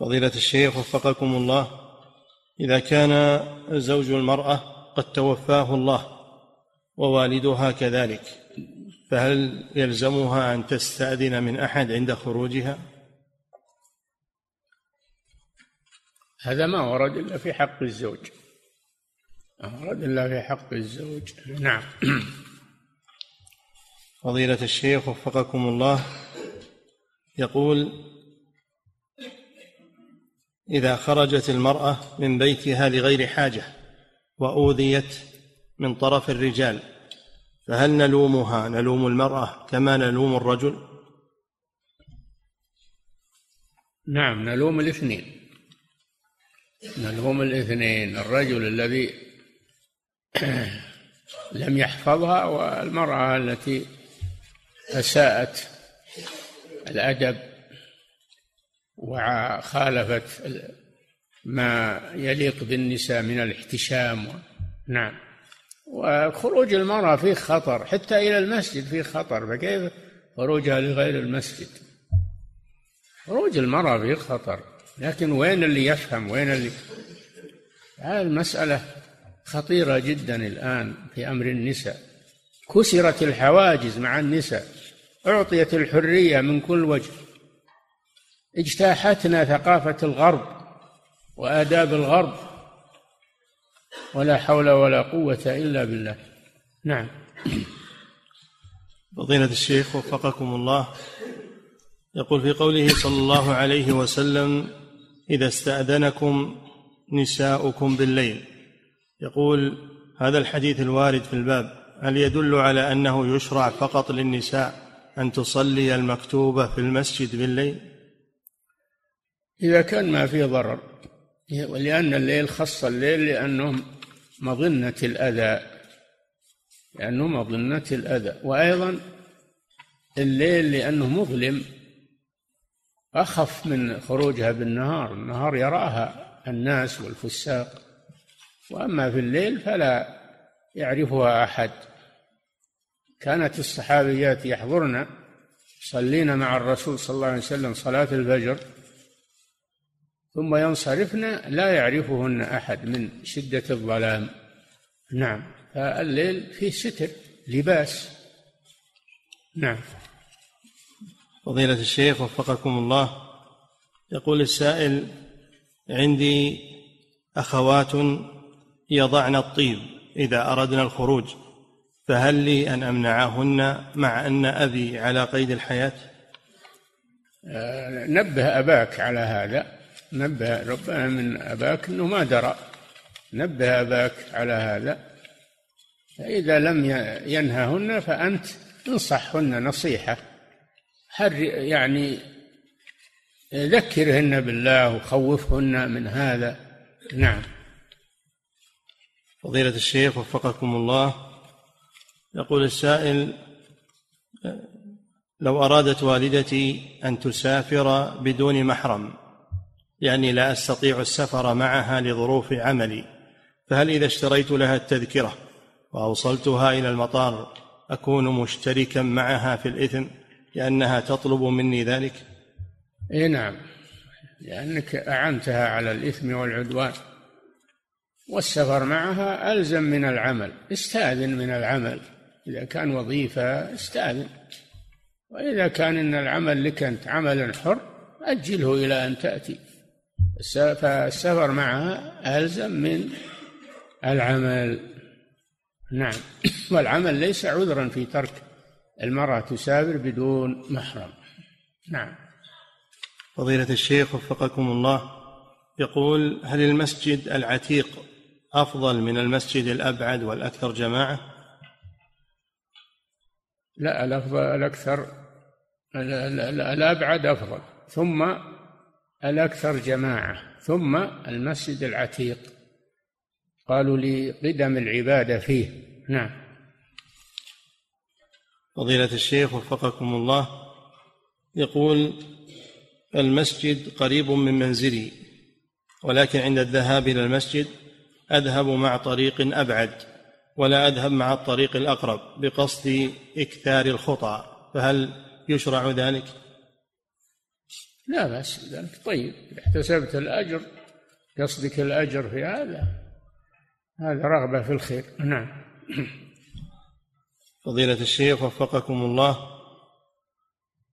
فضيلة الشيخ وفقكم الله إذا كان زوج المرأة قد توفاه الله ووالدها كذلك فهل يلزمها أن تستأذن من أحد عند خروجها؟ هذا ما ورد إلا في حق الزوج. ما ورد إلا في حق الزوج. نعم. فضيلة الشيخ وفقكم الله يقول إذا خرجت المرأة من بيتها لغير حاجة وأوذيت من طرف الرجال فهل نلومها؟ نلوم المرأة كما نلوم الرجل؟ نعم نلوم الاثنين. نلوم الاثنين الرجل الذي لم يحفظها والمرأة التي أساءت الأدب وخالفت ما يليق بالنساء من الاحتشام. نعم. وخروج المرأة فيه خطر حتى إلى المسجد فيه خطر فكيف خروجها لغير المسجد؟ خروج المرأة فيه خطر لكن وين اللي يفهم؟ وين اللي؟ هذه المسألة خطيرة جدا الآن في أمر النساء. كسرت الحواجز مع النساء أعطيت الحرية من كل وجه. اجتاحتنا ثقافة الغرب وآداب الغرب. ولا حول ولا قوة إلا بالله. نعم. فضيلة الشيخ وفقكم الله. يقول في قوله صلى الله عليه وسلم إذا استأذنكم نساؤكم بالليل. يقول هذا الحديث الوارد في الباب هل يدل على أنه يشرع فقط للنساء أن تصلي المكتوبة في المسجد بالليل؟ إذا كان ما في ضرر. ولأن الليل خص الليل لأنه مظنة الأذى. لأنه مظنة الأذى. وأيضا الليل لأنه مظلم. أخف من خروجها بالنهار. النهار يراها الناس والفساق. وأما في الليل فلا يعرفها أحد. كانت الصحابيات يحضرن يصلين مع الرسول صلى الله عليه وسلم صلاة الفجر. ثم ينصرفن لا يعرفهن أحد من شدة الظلام. نعم. فالليل فيه ستر لباس. نعم. فضيلة الشيخ وفقكم الله يقول السائل عندي أخوات يضعن الطيب إذا أردنا الخروج فهل لي أن أمنعهن مع أن أبي على قيد الحياة؟ آه، نبه أباك على هذا. نبه ربنا من أباك أنه ما درى نبه أباك على هذا. فإذا لم ينههن فأنت انصحهن نصيحة. حر يعني ذكرهن بالله وخوفهن من هذا. نعم. فضيلة الشيخ وفقكم الله. يقول السائل لو أرادت والدتي أن تسافر بدون محرم يعني لا أستطيع السفر معها لظروف عملي فهل إذا اشتريت لها التذكرة وأوصلتها إلى المطار أكون مشتركا معها في الإثم لأنها تطلب مني ذلك؟ إي نعم لأنك أعنتها على الإثم والعدوان والسفر معها ألزم من العمل استأذن من العمل إذا كان وظيفة استأذن وإذا كان إن العمل لك أنت عمل حر أجله إلى أن تأتي. فالسفر معها ألزم من العمل. نعم. والعمل ليس عذرا في ترك المرأة تسافر بدون محرم. نعم. فضيلة الشيخ وفقكم الله يقول هل المسجد العتيق أفضل من المسجد الأبعد والأكثر جماعة؟ لا الأفضل الأكثر الأبعد أفضل. ثم الأكثر جماعة ثم المسجد العتيق. قالوا لقدم العبادة فيه. نعم. فضيلة الشيخ وفقكم الله يقول المسجد قريب من منزلي ولكن عند الذهاب إلى المسجد أذهب مع طريق أبعد ولا أذهب مع الطريق الأقرب بقصد إكثار الخطى فهل يشرع ذلك؟ لا بأس ذلك طيب إذا احتسبت الأجر قصدك الأجر في هذا؟ هذا رغبة في الخير. نعم. فضيلة الشيخ وفقكم الله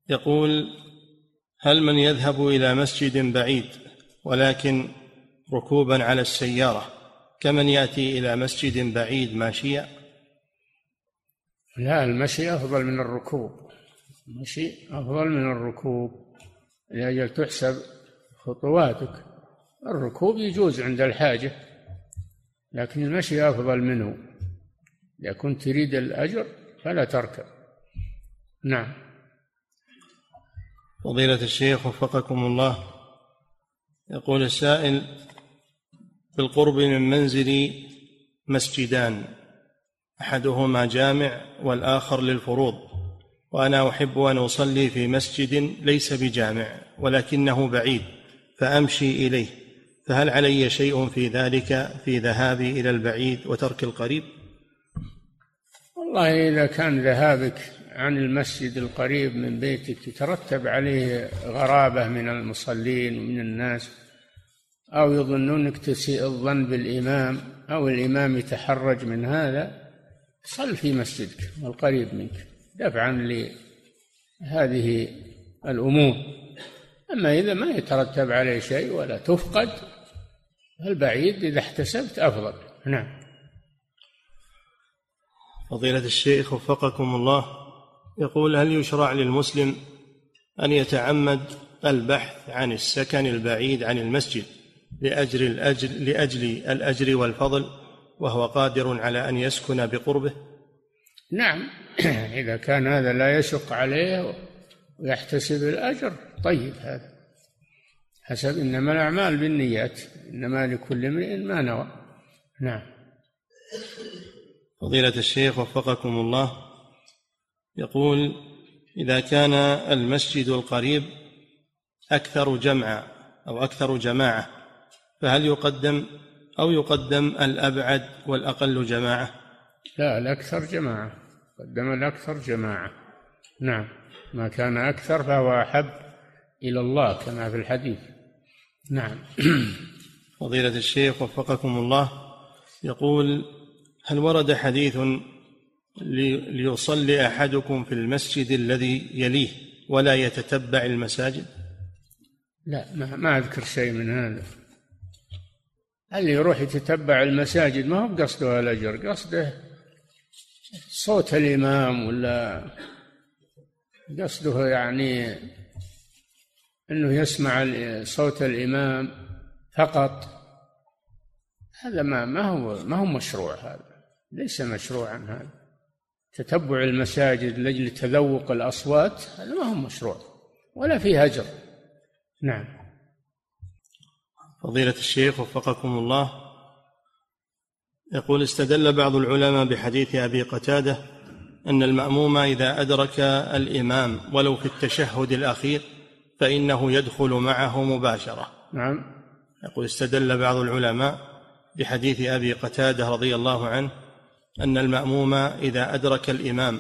يقول هل من يذهب إلى مسجد بعيد ولكن ركوبا على السيارة كمن يأتي إلى مسجد بعيد ماشيا لا المشي أفضل من الركوب. المشي أفضل من الركوب. لأجل تحسب خطواتك. الركوب يجوز عند الحاجة لكن المشي أفضل منه. إذا كنت تريد الأجر فلا تركب. نعم. فضيلة الشيخ وفقكم الله يقول السائل بالقرب من منزلي مسجدان أحدهما جامع والآخر للفروض. وأنا أحب أن أصلي في مسجد ليس بجامع ولكنه بعيد فأمشي إليه. فهل علي شيء في ذلك في ذهابي إلى البعيد وترك القريب؟ والله إذا كان ذهابك عن المسجد القريب من بيتك يترتب عليه غرابة من المصلين ومن الناس أو يظنونك تسيء الظن بالإمام أو الإمام يتحرج من هذا صل في مسجدك القريب منك. دفعا لهذه الأمور. أما إذا ما يترتب عليه شيء ولا تفقد البعيد إذا احتسبت أفضل. نعم. فضيلة الشيخ وفقكم الله يقول هل يشرع للمسلم أن يتعمد البحث عن السكن البعيد عن المسجد لأجل الأجر لأجل الأجر والفضل وهو قادر على أن يسكن بقربه؟ نعم. إذا كان هذا لا يشق عليه ويحتسب الأجر طيب هذا. حسب إنما الأعمال بالنيات إنما لكل امرئ ما نوى. نعم. فضيلة الشيخ وفقكم الله يقول إذا كان المسجد القريب أكثر جمعا أو أكثر جماعة فهل يقدم أو يقدم الأبعد والأقل جماعة؟ لا الأكثر جماعة. قدم الأكثر جماعة. نعم ما كان أكثر فهو أحب إلى الله كما في الحديث. نعم. فضيلة الشيخ وفقكم الله يقول هل ورد حديث ليصلي أحدكم في المسجد الذي يليه ولا يتتبع المساجد؟ لا ما, ما أذكر شيء من هذا. اللي يروح يتتبع المساجد؟ ما هو بقصده الأجر قصده صوت الإمام ولا قصده يعني أنه يسمع صوت الإمام فقط. هذا ما ما هو ما هو مشروع هذا. ليس مشروعا هذا. تتبع المساجد لأجل تذوق الأصوات هذا ما هو مشروع. ولا فيه أجر. نعم. فضيلة الشيخ وفقكم الله. يقول استدل بعض العلماء بحديث أبي قتادة أن المأموم إذا أدرك الإمام ولو في التشهد الأخير فإنه يدخل معه مباشرة. نعم. يقول استدل بعض العلماء بحديث أبي قتادة رضي الله عنه أن المأموم إذا أدرك الإمام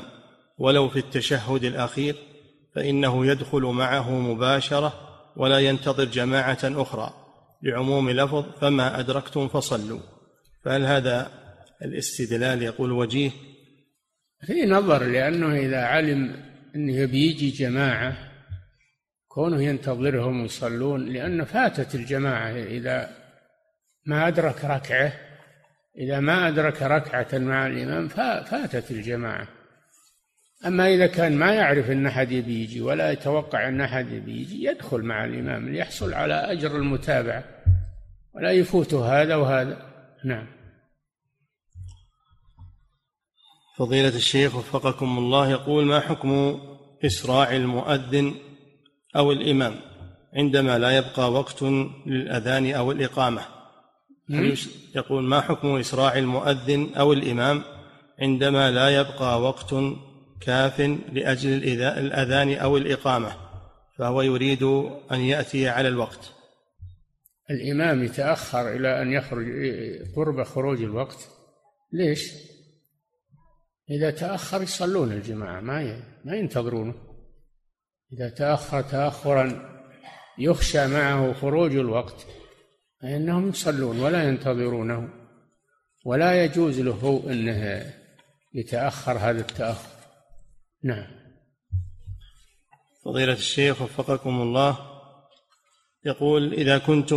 ولو في التشهد الأخير فإنه يدخل معه مباشرة ولا ينتظر جماعة أخرى لعموم لفظ فما أدركتم فصلوا. فهل هذا الاستدلال يقول وجيه؟ في نظر لأنه إذا علم أنه بيجي جماعة كونه ينتظرهم يصلون لأنه فاتت الجماعة إذا ما أدرك ركعة إذا ما أدرك ركعة مع الإمام فاتت الجماعة. أما إذا كان ما يعرف أن أحد يجي ولا يتوقع أن أحد يجي يدخل مع الإمام ليحصل على أجر المتابعة. ولا يفوته هذا وهذا. نعم. فضيلة الشيخ وفقكم الله يقول ما حكم إسراع المؤذن أو الإمام عندما لا يبقى وقت للأذان أو الإقامة؟ يقول ما حكم إسراع المؤذن أو الإمام عندما لا يبقى وقت كاف لأجل الأذان أو الإقامة؟ فهو يريد أن يأتي على الوقت. الإمام يتأخر إلى أن يخرج قرب خروج الوقت. ليش؟ إذا تأخر يصلون الجماعة ما ما ينتظرونه. إذا تأخر تأخرا يخشى معه خروج الوقت فإنهم يصلون ولا ينتظرونه. ولا يجوز له أنه يتأخر هذا التأخر. نعم. فضيلة الشيخ وفقكم الله. يقول إذا كنت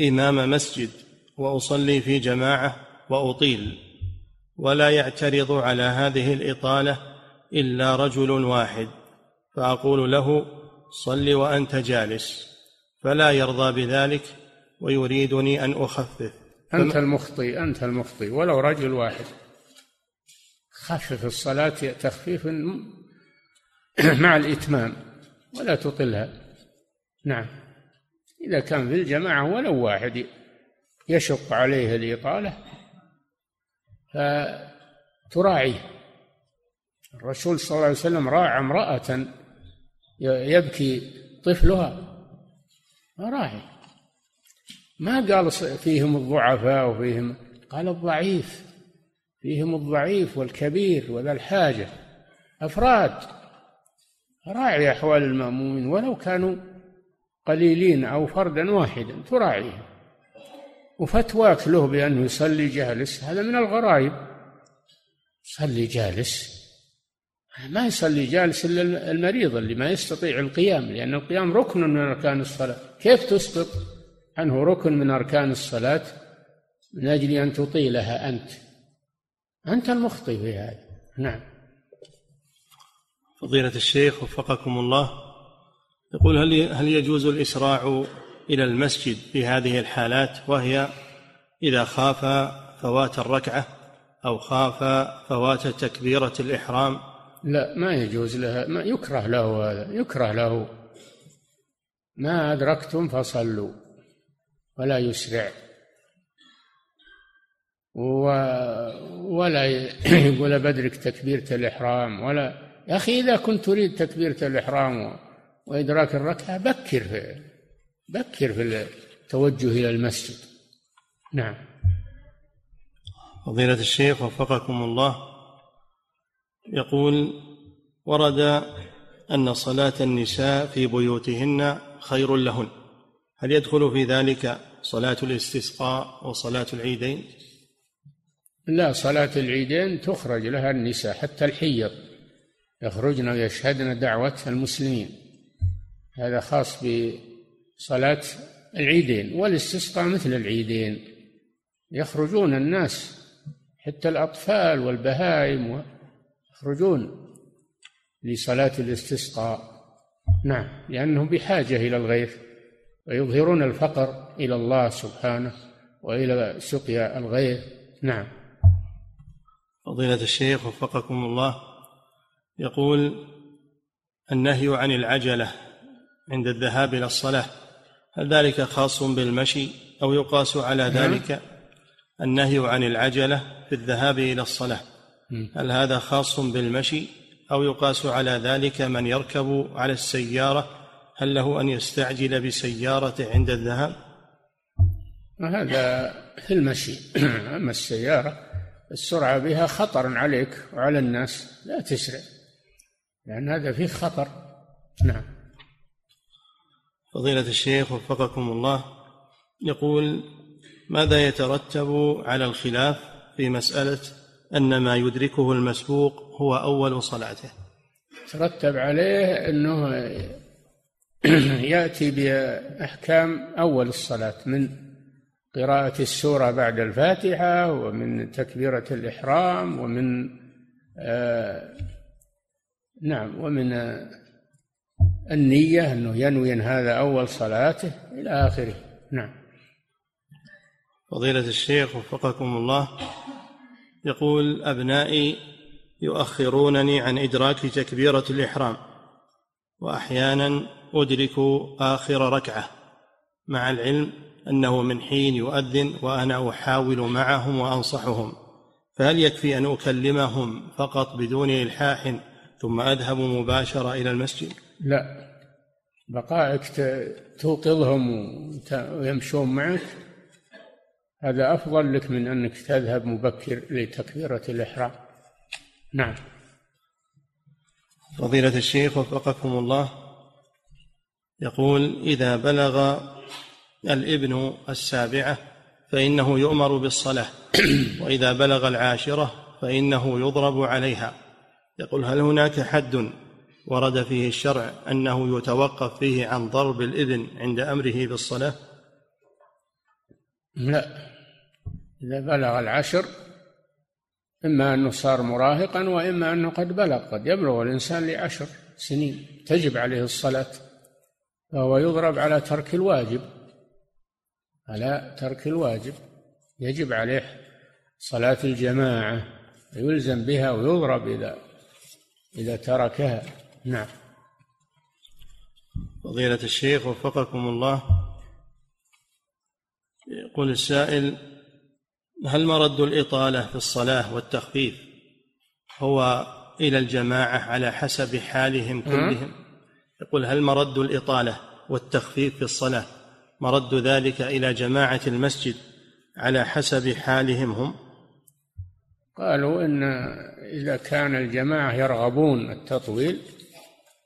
إمام مسجد وأصلي في جماعة وأطيل ولا يعترض على هذه الإطالة إلا رجل واحد فأقول له صل وأنت جالس فلا يرضى بذلك ويريدني أن أخفف. أنت المخطي أنت المخطي ولو رجل واحد. خفف الصلاة تخفيف مع الإتمام ولا تطلها. نعم. إذا كان في الجماعة ولو واحد يشق عليه الإطالة فتراعيه. الرسول صلى الله عليه وسلم راعى امرأة يبكي طفلها راعي ما قال فيهم الضعفاء وفيهم قال الضعيف فيهم الضعيف والكبير وذا الحاجة. أفراد راعي أحوال المأمومين ولو كانوا قليلين أو فردا واحدا تراعيهم وفتواك له بأنه يصلي جالس هذا من الغرائب. صلي جالس. ما يصلي جالس إلا المريض اللي ما يستطيع القيام لأن القيام ركن من أركان الصلاة. كيف تسقط؟ عنه ركن من أركان الصلاة من أجل أن تطيلها أنت. أنت المخطئ في هذا. نعم. فضيلة الشيخ وفقكم الله. يقول هل هل يجوز الإسراع إلى المسجد في هذه الحالات وهي إذا خاف فوات الركعة أو خاف فوات تكبيرة الإحرام؟ لا ما يجوز لها ما يكره له هذا يكره له. ما أدركتم فصلوا ولا يسرع. ولا يقول بدرك تكبيرة الإحرام ولا يا أخي إذا كنت تريد تكبيرة الإحرام وإدراك الركعة بكر في بكر في التوجه إلى المسجد. نعم. فضيلة الشيخ وفقكم الله. يقول ورد أن صلاة النساء في بيوتهن خير لهن. هل يدخل في ذلك صلاة الاستسقاء وصلاة العيدين؟ لا صلاة العيدين تخرج لها النساء حتى الحيض. يخرجن ويشهدن دعوة المسلمين. هذا خاص بصلاة العيدين والاستسقاء مثل العيدين. يخرجون الناس حتى الأطفال والبهائم يخرجون لصلاة الاستسقاء. نعم لأنهم بحاجة إلى الغيث ويظهرون الفقر إلى الله سبحانه وإلى سقيا الغيث. نعم. فضيلة الشيخ وفقكم الله يقول النهي عن العجلة. عند الذهاب إلى الصلاة. هل ذلك خاص بالمشي أو يقاس على نعم. ذلك النهي عن العجلة في الذهاب إلى الصلاة؟ هل هذا خاص بالمشي أو يقاس على ذلك من يركب على السيارة؟ هل له أن يستعجل بسيارته عند الذهاب؟ هذا في المشي. أما السيارة السرعة بها خطر عليك وعلى الناس لا تسرع لأن هذا فيه خطر. نعم. فضيلة الشيخ وفقكم الله يقول ماذا يترتب على الخلاف في مسألة أن ما يدركه المسبوق هو أول صلاته؟ ترتب عليه أنه يأتي بأحكام أول الصلاة من قراءة السورة بعد الفاتحة ومن تكبيرة الإحرام ومن آه نعم ومن آه النية أنه ينوي أن هذا أول صلاته إلى آخره. نعم. فضيلة الشيخ وفقكم الله يقول أبنائي يؤخرونني عن إدراك تكبيرة الإحرام وأحيانا أدرك آخر ركعة مع العلم أنه من حين يؤذن وأنا أحاول معهم وأنصحهم فهل يكفي أن أكلمهم فقط بدون إلحاح ثم أذهب مباشرة إلى المسجد؟ لا. بقائك توقظهم ويمشون معك. هذا أفضل لك من أنك تذهب مبكر لتكبيرة الإحرام. نعم. فضيلة الشيخ وفقكم الله يقول إذا بلغ الابن السابعة فإنه يؤمر بالصلاة وإذا بلغ العاشرة فإنه يضرب عليها. يقول هل هناك حد ورد فيه الشرع أنه يتوقف فيه عن ضرب الابن عند أمره بالصلاة؟ لا. إذا بلغ العشر إما أنه صار مراهقا وإما أنه قد بلغ قد يبلغ الإنسان لعشر سنين تجب عليه الصلاة فهو يضرب على ترك الواجب. على ترك الواجب يجب عليه صلاة الجماعة يلزم بها ويضرب إذا إذا تركها. نعم. فضيلة الشيخ وفقكم الله. يقول السائل هل مرد الإطالة في الصلاة والتخفيف هو إلى الجماعة على حسب حالهم كلهم؟ يقول هل مرد الإطالة والتخفيف في الصلاة مرد ذلك إلى جماعة المسجد على حسب حالهم هم؟ قالوا إن إذا كان الجماعة يرغبون التطويل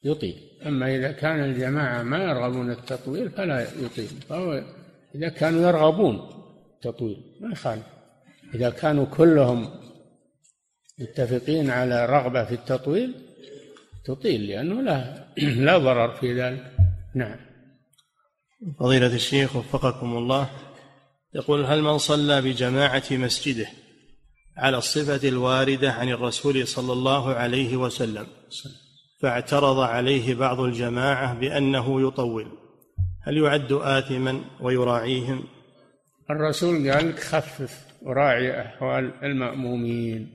يطيل. أما إذا كان الجماعة ما يرغبون التطويل فلا يطيل. فهو إذا كانوا يرغبون التطويل ما يخالف. إذا كانوا كلهم متفقين على رغبة في التطويل تطيل لأنه لا لا ضرر في ذلك. نعم. فضيلة الشيخ وفقكم الله يقول هل من صلى بجماعة مسجده على الصفة الواردة عن الرسول صلى الله عليه وسلم؟ فاعترض عليه بعض الجماعة بأنه يطول. هل يعد آثما ويراعيهم؟ الرسول قال لك خفف وراعي أحوال المأمومين.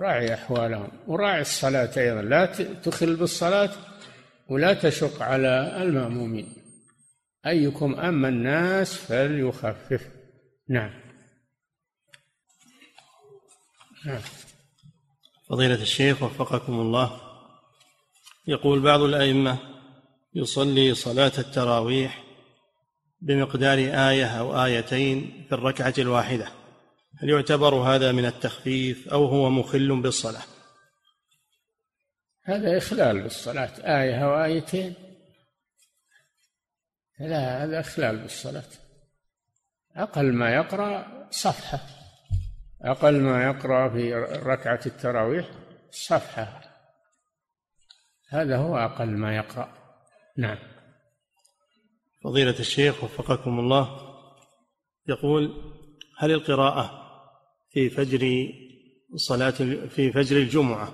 راعي أحوالهم وراعي الصلاة أيضا. لا تخل بالصلاة ولا تشق على المأمومين. أيكم أما الناس فليخفف. نعم. نعم. فضيلة الشيخ وفقكم الله. يقول بعض الأئمة يصلي صلاة التراويح بمقدار آية أو آيتين في الركعة الواحدة. هل يعتبر هذا من التخفيف أو هو مخل بالصلاة؟ هذا إخلال بالصلاة آية أو آيتين. لا هذا إخلال بالصلاة. أقل ما يقرأ صفحة. أقل ما يقرأ في ركعة التراويح صفحة. هذا هو أقل ما يقرأ. نعم. فضيلة الشيخ وفقكم الله يقول هل القراءة في فجر صلاة في فجر الجمعة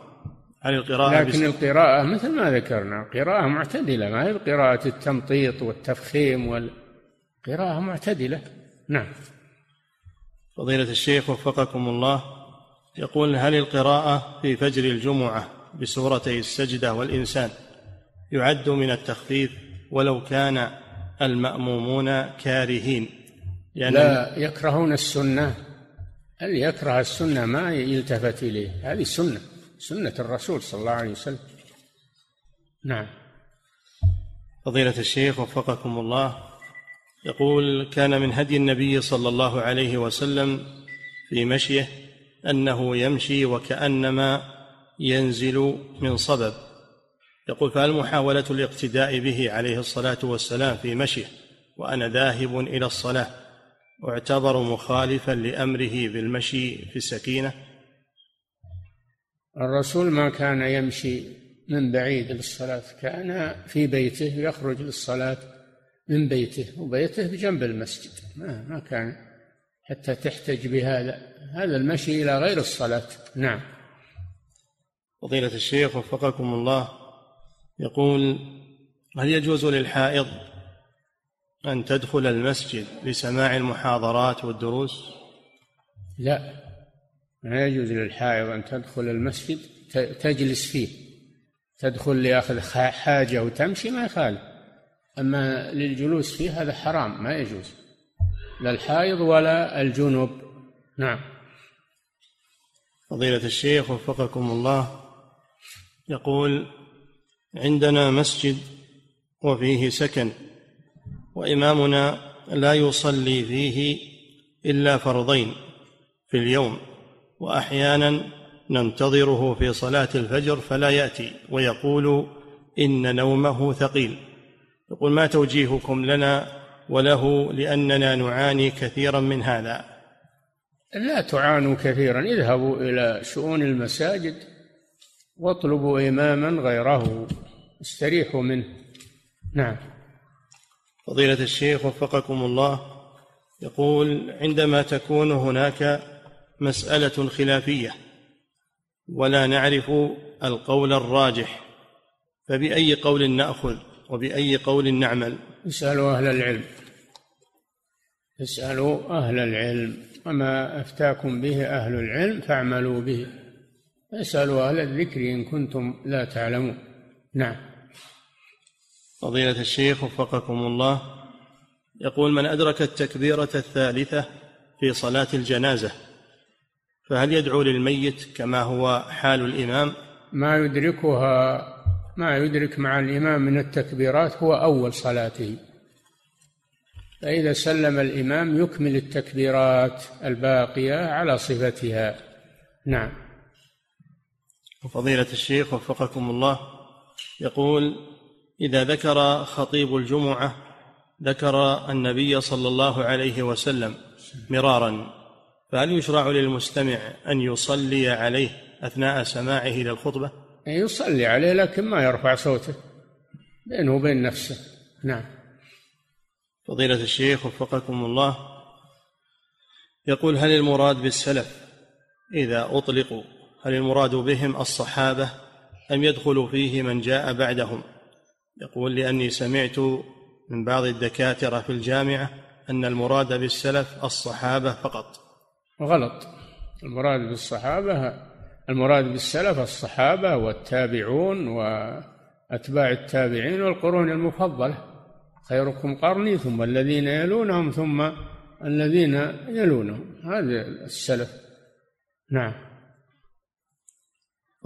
هل القراءة لكن القراءة مثل ما ذكرنا قراءة معتدلة ما هي قراءة التمطيط والتفخيم والقراءة معتدلة. نعم. فضيلة الشيخ وفقكم الله يقول هل القراءة في فجر الجمعة بسورتي السجدة والإنسان. يعد من التخفيف ولو كان المأمومون كارهين. يعني لا يكرهون السنة. اللي يكره السنة ما يلتفت إليه؟ هذه سنة سنة الرسول صلى الله عليه وسلم. نعم. فضيلة الشيخ وفقكم الله. يقول كان من هدي النبي صلى الله عليه وسلم في مشيه أنه يمشي وكأنما ينزل من صبب يقول فهل محاولة الاقتداء به عليه الصلاة والسلام في مشيه وأنا ذاهب إلى الصلاة أعتبر مخالفا لأمره بالمشي في السكينة؟ الرسول ما كان يمشي من بعيد للصلاة كان في بيته يخرج للصلاة من بيته وبيته بجنب المسجد. ما, ما كان حتى تحتج بهذا هذا المشي إلى غير الصلاة. نعم. فضيلة الشيخ وفقكم الله. يقول هل يجوز للحائض أن تدخل المسجد لسماع المحاضرات والدروس؟ لا. ما يجوز للحائض أن تدخل المسجد تجلس فيه. تدخل ليأخذ حاجة وتمشي ما يخالف. أما للجلوس فيه هذا حرام ما يجوز. لا الحائض ولا الجنوب نعم. فضيلة الشيخ وفقكم الله. يقول عندنا مسجد وفيه سكن وإمامنا لا يصلي فيه إلا فرضين في اليوم وأحيانا ننتظره في صلاة الفجر فلا يأتي ويقول إن نومه ثقيل. يقول ما توجيهكم لنا وله لأننا نعاني كثيرا من هذا؟ لا تعانوا كثيرا اذهبوا إلى شؤون المساجد واطلبوا إماما غيره. استريحوا منه. نعم. فضيلة الشيخ وفقكم الله يقول عندما تكون هناك مسألة خلافية ولا نعرف القول الراجح فبأي قول نأخذ وبأي قول نعمل؟ اسألوا أهل العلم. اسألوا أهل العلم. وما أفتاكم به أهل العلم فاعملوا به. اسألوا أهل الذكر إن كنتم لا تعلمون. نعم. فضيلة الشيخ وفقكم الله يقول من أدرك التكبيرة الثالثة في صلاة الجنازة فهل يدعو للميت كما هو حال الإمام؟ ما يدركها ما يدرك مع الإمام من التكبيرات هو أول صلاته. فإذا سلم الإمام يكمل التكبيرات الباقية على صفتها. نعم. فضيلة الشيخ وفقكم الله يقول إذا ذكر خطيب الجمعة ذكر النبي صلى الله عليه وسلم مرارا فهل يشرع للمستمع أن يصلي عليه أثناء سماعه للخطبة يصلي عليه لكن ما يرفع صوته بينه وبين نفسه. نعم. فضيلة الشيخ وفقكم الله يقول هل المراد بالسلف إذا أطلقوا هل المراد بهم الصحابة أم يدخل فيه من جاء بعدهم؟ يقول لأني سمعت من بعض الدكاترة في الجامعة أن المراد بالسلف الصحابة فقط. غلط. المراد بالصحابة المراد بالسلف الصحابة والتابعون وأتباع التابعين والقرون المفضلة. خيركم قرني ثم الذين يلونهم ثم الذين يلونهم. هذا السلف. نعم.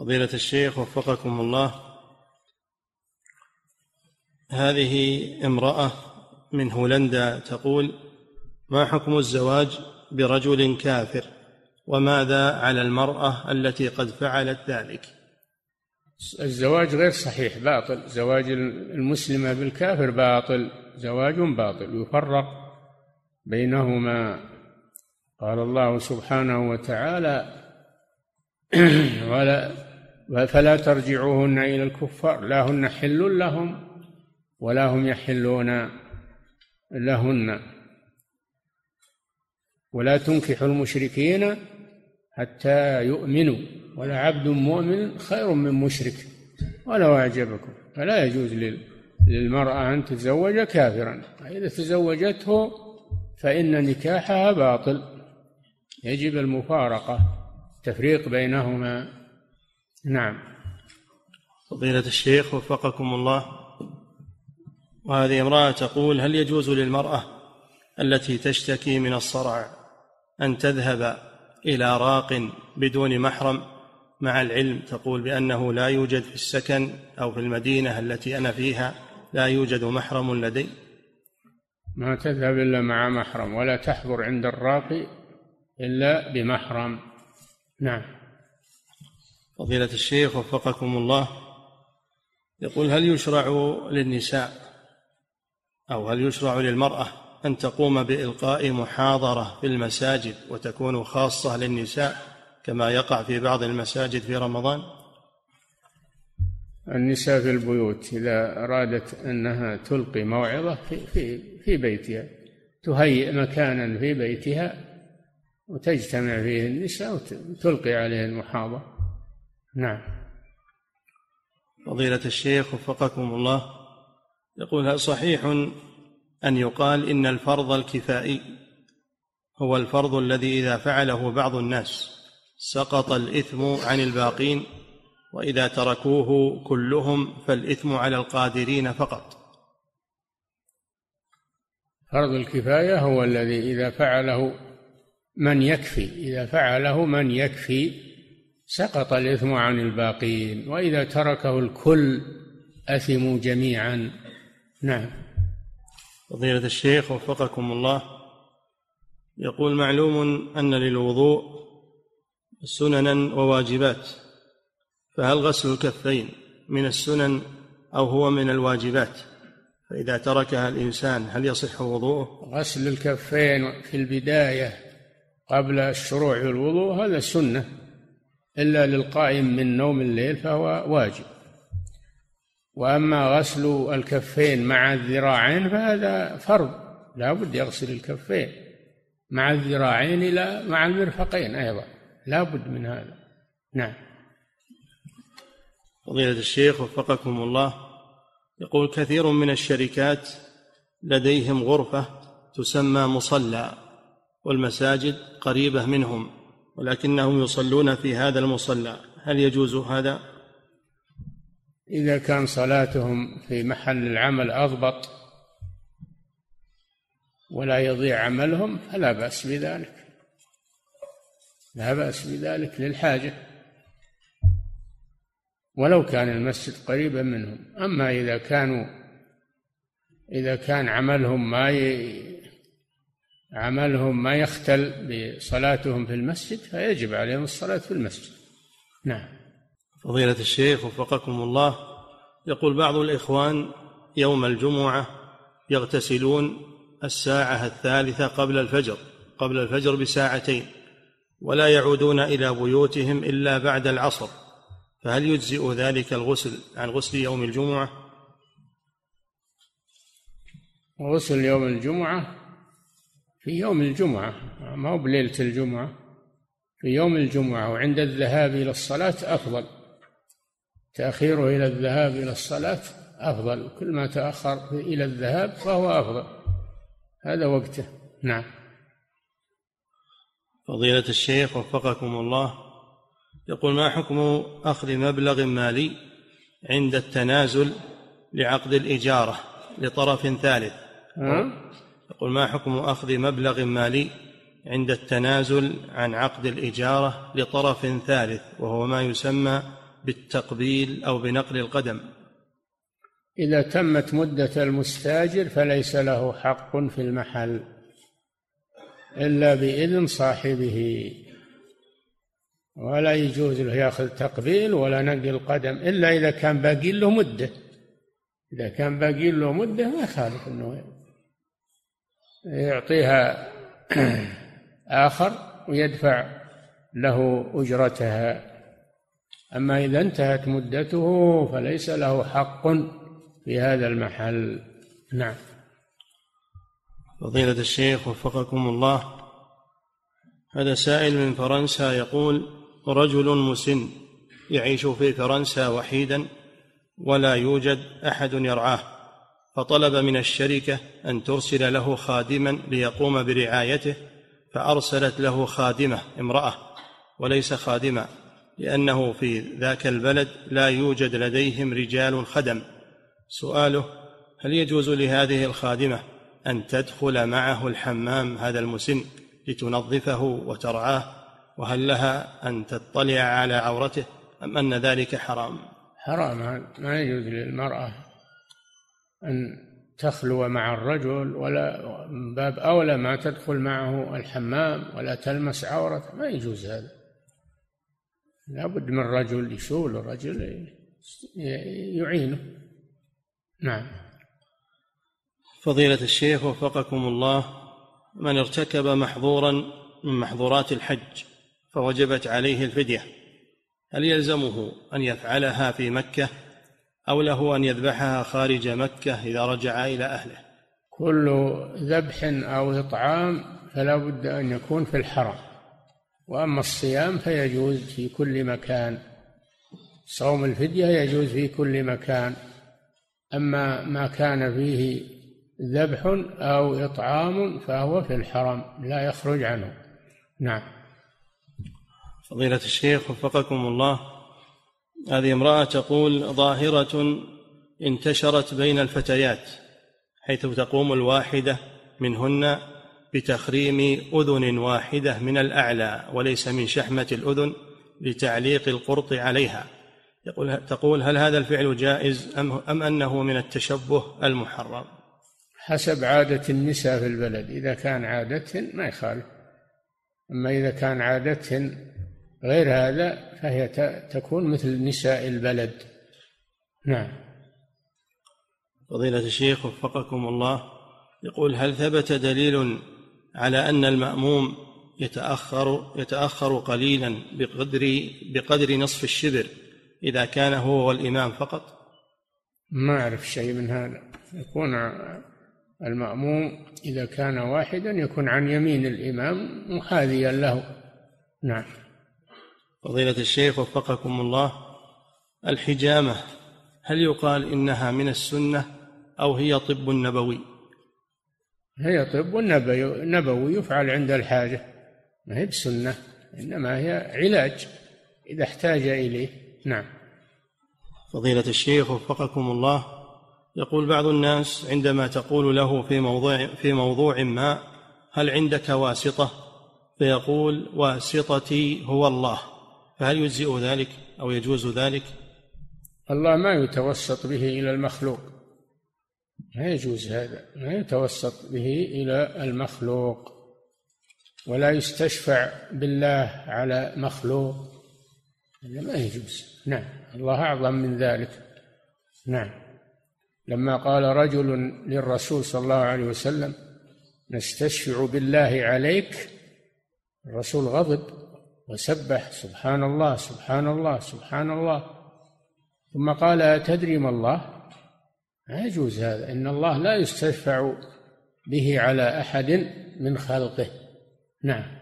فضيلة الشيخ وفقكم الله. هذه امرأة من هولندا تقول ما حكم الزواج برجل كافر؟ وماذا على المرأة التي قد فعلت ذلك؟ الزواج غير صحيح باطل. زواج المسلمة بالكافر باطل. زواج باطل يفرق بينهما. قال الله سبحانه وتعالى ولا فلا ترجعوهن إلى الكفار لا هن حل لهم ولا هم يحلون لهن. ولا تنكحوا المشركين حتى يؤمنوا. ولا عبد مؤمن خير من مشرك ولو أعجبكم. فلا يجوز للمرأة أن تتزوج كافرا. إذا تزوجته فإن نكاحها باطل. يجب المفارقة تفريق بينهما. نعم. فضيلة الشيخ وفقكم الله. وهذه امرأة تقول هل يجوز للمرأة التي تشتكي من الصرع أن تذهب إلى راق بدون محرم؟ مع العلم تقول بأنه لا يوجد في السكن أو في المدينة التي أنا فيها لا يوجد محرم لدي. ما تذهب إلا مع محرم ولا تحضر عند الراقي إلا بمحرم. نعم. فضيلة الشيخ وفقكم الله. يقول هل يشرع للنساء أو هل يشرع للمرأة أن تقوم بإلقاء محاضرة في المساجد وتكون خاصة للنساء كما يقع في بعض المساجد في رمضان؟ النساء في البيوت إذا أرادت أنها تلقي موعظة في, في, في بيتها تهيئ مكانا في بيتها وتجتمع فيه النساء وتلقي عليه المحاضرة. نعم. فضيلة الشيخ وفقكم الله يقول هل صحيح أن يقال إن الفرض الكفائي هو الفرض الذي إذا فعله بعض الناس سقط الإثم عن الباقين وإذا تركوه كلهم فالإثم على القادرين فقط. فرض الكفاية هو الذي إذا فعله من يكفي إذا فعله من يكفي سقط الإثم عن الباقين وإذا تركه الكل أثموا جميعا. نعم. فضيلة الشيخ وفقكم الله. يقول معلوم أن للوضوء سننا وواجبات فهل غسل الكفين من السنن أو هو من الواجبات؟ فإذا تركها الإنسان هل يصح وضوءه؟ غسل الكفين في البداية قبل الشروع في الوضوء هذا سنة. إلا للقائم من نوم الليل فهو واجب. وأما غسل الكفين مع الذراعين فهذا فرض لا بد يغسل الكفين مع الذراعين إلى مع المرفقين أيضا لا بد من هذا. نعم. فضيلة الشيخ وفقكم الله يقول كثير من الشركات لديهم غرفة تسمى مصلى والمساجد قريبة منهم. ولكنهم يصلون في هذا المصلى هل يجوز هذا؟ إذا كان صلاتهم في محل العمل أضبط ولا يضيع عملهم فلا بأس بذلك لا بأس بذلك للحاجة ولو كان المسجد قريبا منهم أما إذا كانوا إذا كان عملهم ما. عملهم ما يختل بصلاتهم في المسجد فيجب عليهم الصلاة في المسجد. نعم. فضيلة الشيخ وفقكم الله يقول بعض الإخوان يوم الجمعة يغتسلون الساعة الثالثة قبل الفجر قبل الفجر بساعتين ولا يعودون إلى بيوتهم إلا بعد العصر. فهل يجزئ ذلك الغسل عن غسل يوم الجمعة؟ غسل يوم الجمعة في يوم الجمعة ما هو بليلة الجمعة في يوم الجمعة وعند الذهاب إلى الصلاة أفضل. تأخيره إلى الذهاب إلى الصلاة أفضل كل ما تأخر إلى الذهاب فهو أفضل. هذا وقته. نعم. فضيلة الشيخ وفقكم الله يقول ما حكم أخذ مبلغ مالي عند التنازل لعقد الإجارة لطرف ثالث؟ يقول ما حكم أخذ مبلغ مالي عند التنازل عن عقد الإجارة لطرف ثالث وهو ما يسمى بالتقبيل أو بنقل القدم؟ إذا تمت مدة المستاجر فليس له حق في المحل إلا بإذن صاحبه ولا يجوز له يأخذ تقبيل ولا نقل قدم إلا إذا كان باقي له مدة. إذا كان باقي له مدة ما يخالف أنه يعطيها آخر ويدفع له أجرتها. أما إذا انتهت مدته فليس له حق في هذا المحل. نعم. فضيلة الشيخ وفقكم الله هذا سائل من فرنسا يقول رجل مسن يعيش في فرنسا وحيدا ولا يوجد أحد يرعاه. فطلب من الشركة أن ترسل له خادما ليقوم برعايته فأرسلت له خادمة امرأة وليس خادما لأنه في ذاك البلد لا يوجد لديهم رجال خدم. سؤاله هل يجوز لهذه الخادمة أن تدخل معه الحمام هذا المسن لتنظفه وترعاه؟ وهل لها أن تطلع على عورته أم أن ذلك حرام؟ حرام ما يجوز للمرأة أن تخلو مع الرجل ولا من باب أولى ما تدخل معه الحمام ولا تلمس عورته ما يجوز هذا. لابد من رجل يشول الرجل يعينه. نعم. فضيلة الشيخ وفقكم الله من ارتكب محظورا من محظورات الحج فوجبت عليه الفدية هل يلزمه أن يفعلها في مكة؟ أو له أن يذبحها خارج مكة إذا رجع إلى أهله. كل ذبح أو إطعام فلا بد أن يكون في الحرم وأما الصيام فيجوز في كل مكان صوم الفدية يجوز في كل مكان أما ما كان فيه ذبح أو إطعام فهو في الحرم لا يخرج عنه. نعم. فضيلة الشيخ وفقكم الله. هذه امرأة تقول ظاهرة انتشرت بين الفتيات حيث تقوم الواحدة منهن بتخريم أذن واحدة من الأعلى وليس من شحمة الأذن لتعليق القرط عليها. يقول تقول هل هذا الفعل جائز أم, أم أنه من التشبه المحرم؟ حسب عادة النساء في البلد إذا كان عادتهن ما يخالف. أما إذا كان عادتهن غير هذا فهي تكون مثل نساء البلد. نعم. فضيلة الشيخ وفقكم الله يقول هل ثبت دليل على أن المأموم يتأخر يتأخر قليلا بقدر بقدر نصف الشبر إذا كان هو والإمام فقط؟ ما أعرف شيء من هذا. يكون المأموم إذا كان واحدا يكون عن يمين الإمام محاذيا له. نعم. فضيلة الشيخ وفقكم الله الحجامة هل يقال إنها من السنة أو هي طب نبوي؟ هي طب نبوي يفعل عند الحاجة. ما هي بسنة إنما هي علاج إذا احتاج إليه. نعم. فضيلة الشيخ وفقكم الله يقول بعض الناس عندما تقول له في موضوع في موضوع ما هل عندك واسطة؟ فيقول واسطتي هو الله. فهل يجزئ ذلك أو يجوز ذلك؟ الله ما يتوسط به إلى المخلوق. ما يجوز هذا. ما يتوسط به إلى المخلوق. ولا يستشفع بالله على مخلوق. هذا ما يجوز. نعم. الله أعظم من ذلك. نعم. لما قال رجل للرسول صلى الله عليه وسلم نستشفع بالله عليك الرسول غضب. وسبح سبحان الله سبحان الله سبحان الله ثم قال أتدري ما الله؟ لا يجوز هذا. إن الله لا يستشفع به على أحد من خلقه. نعم.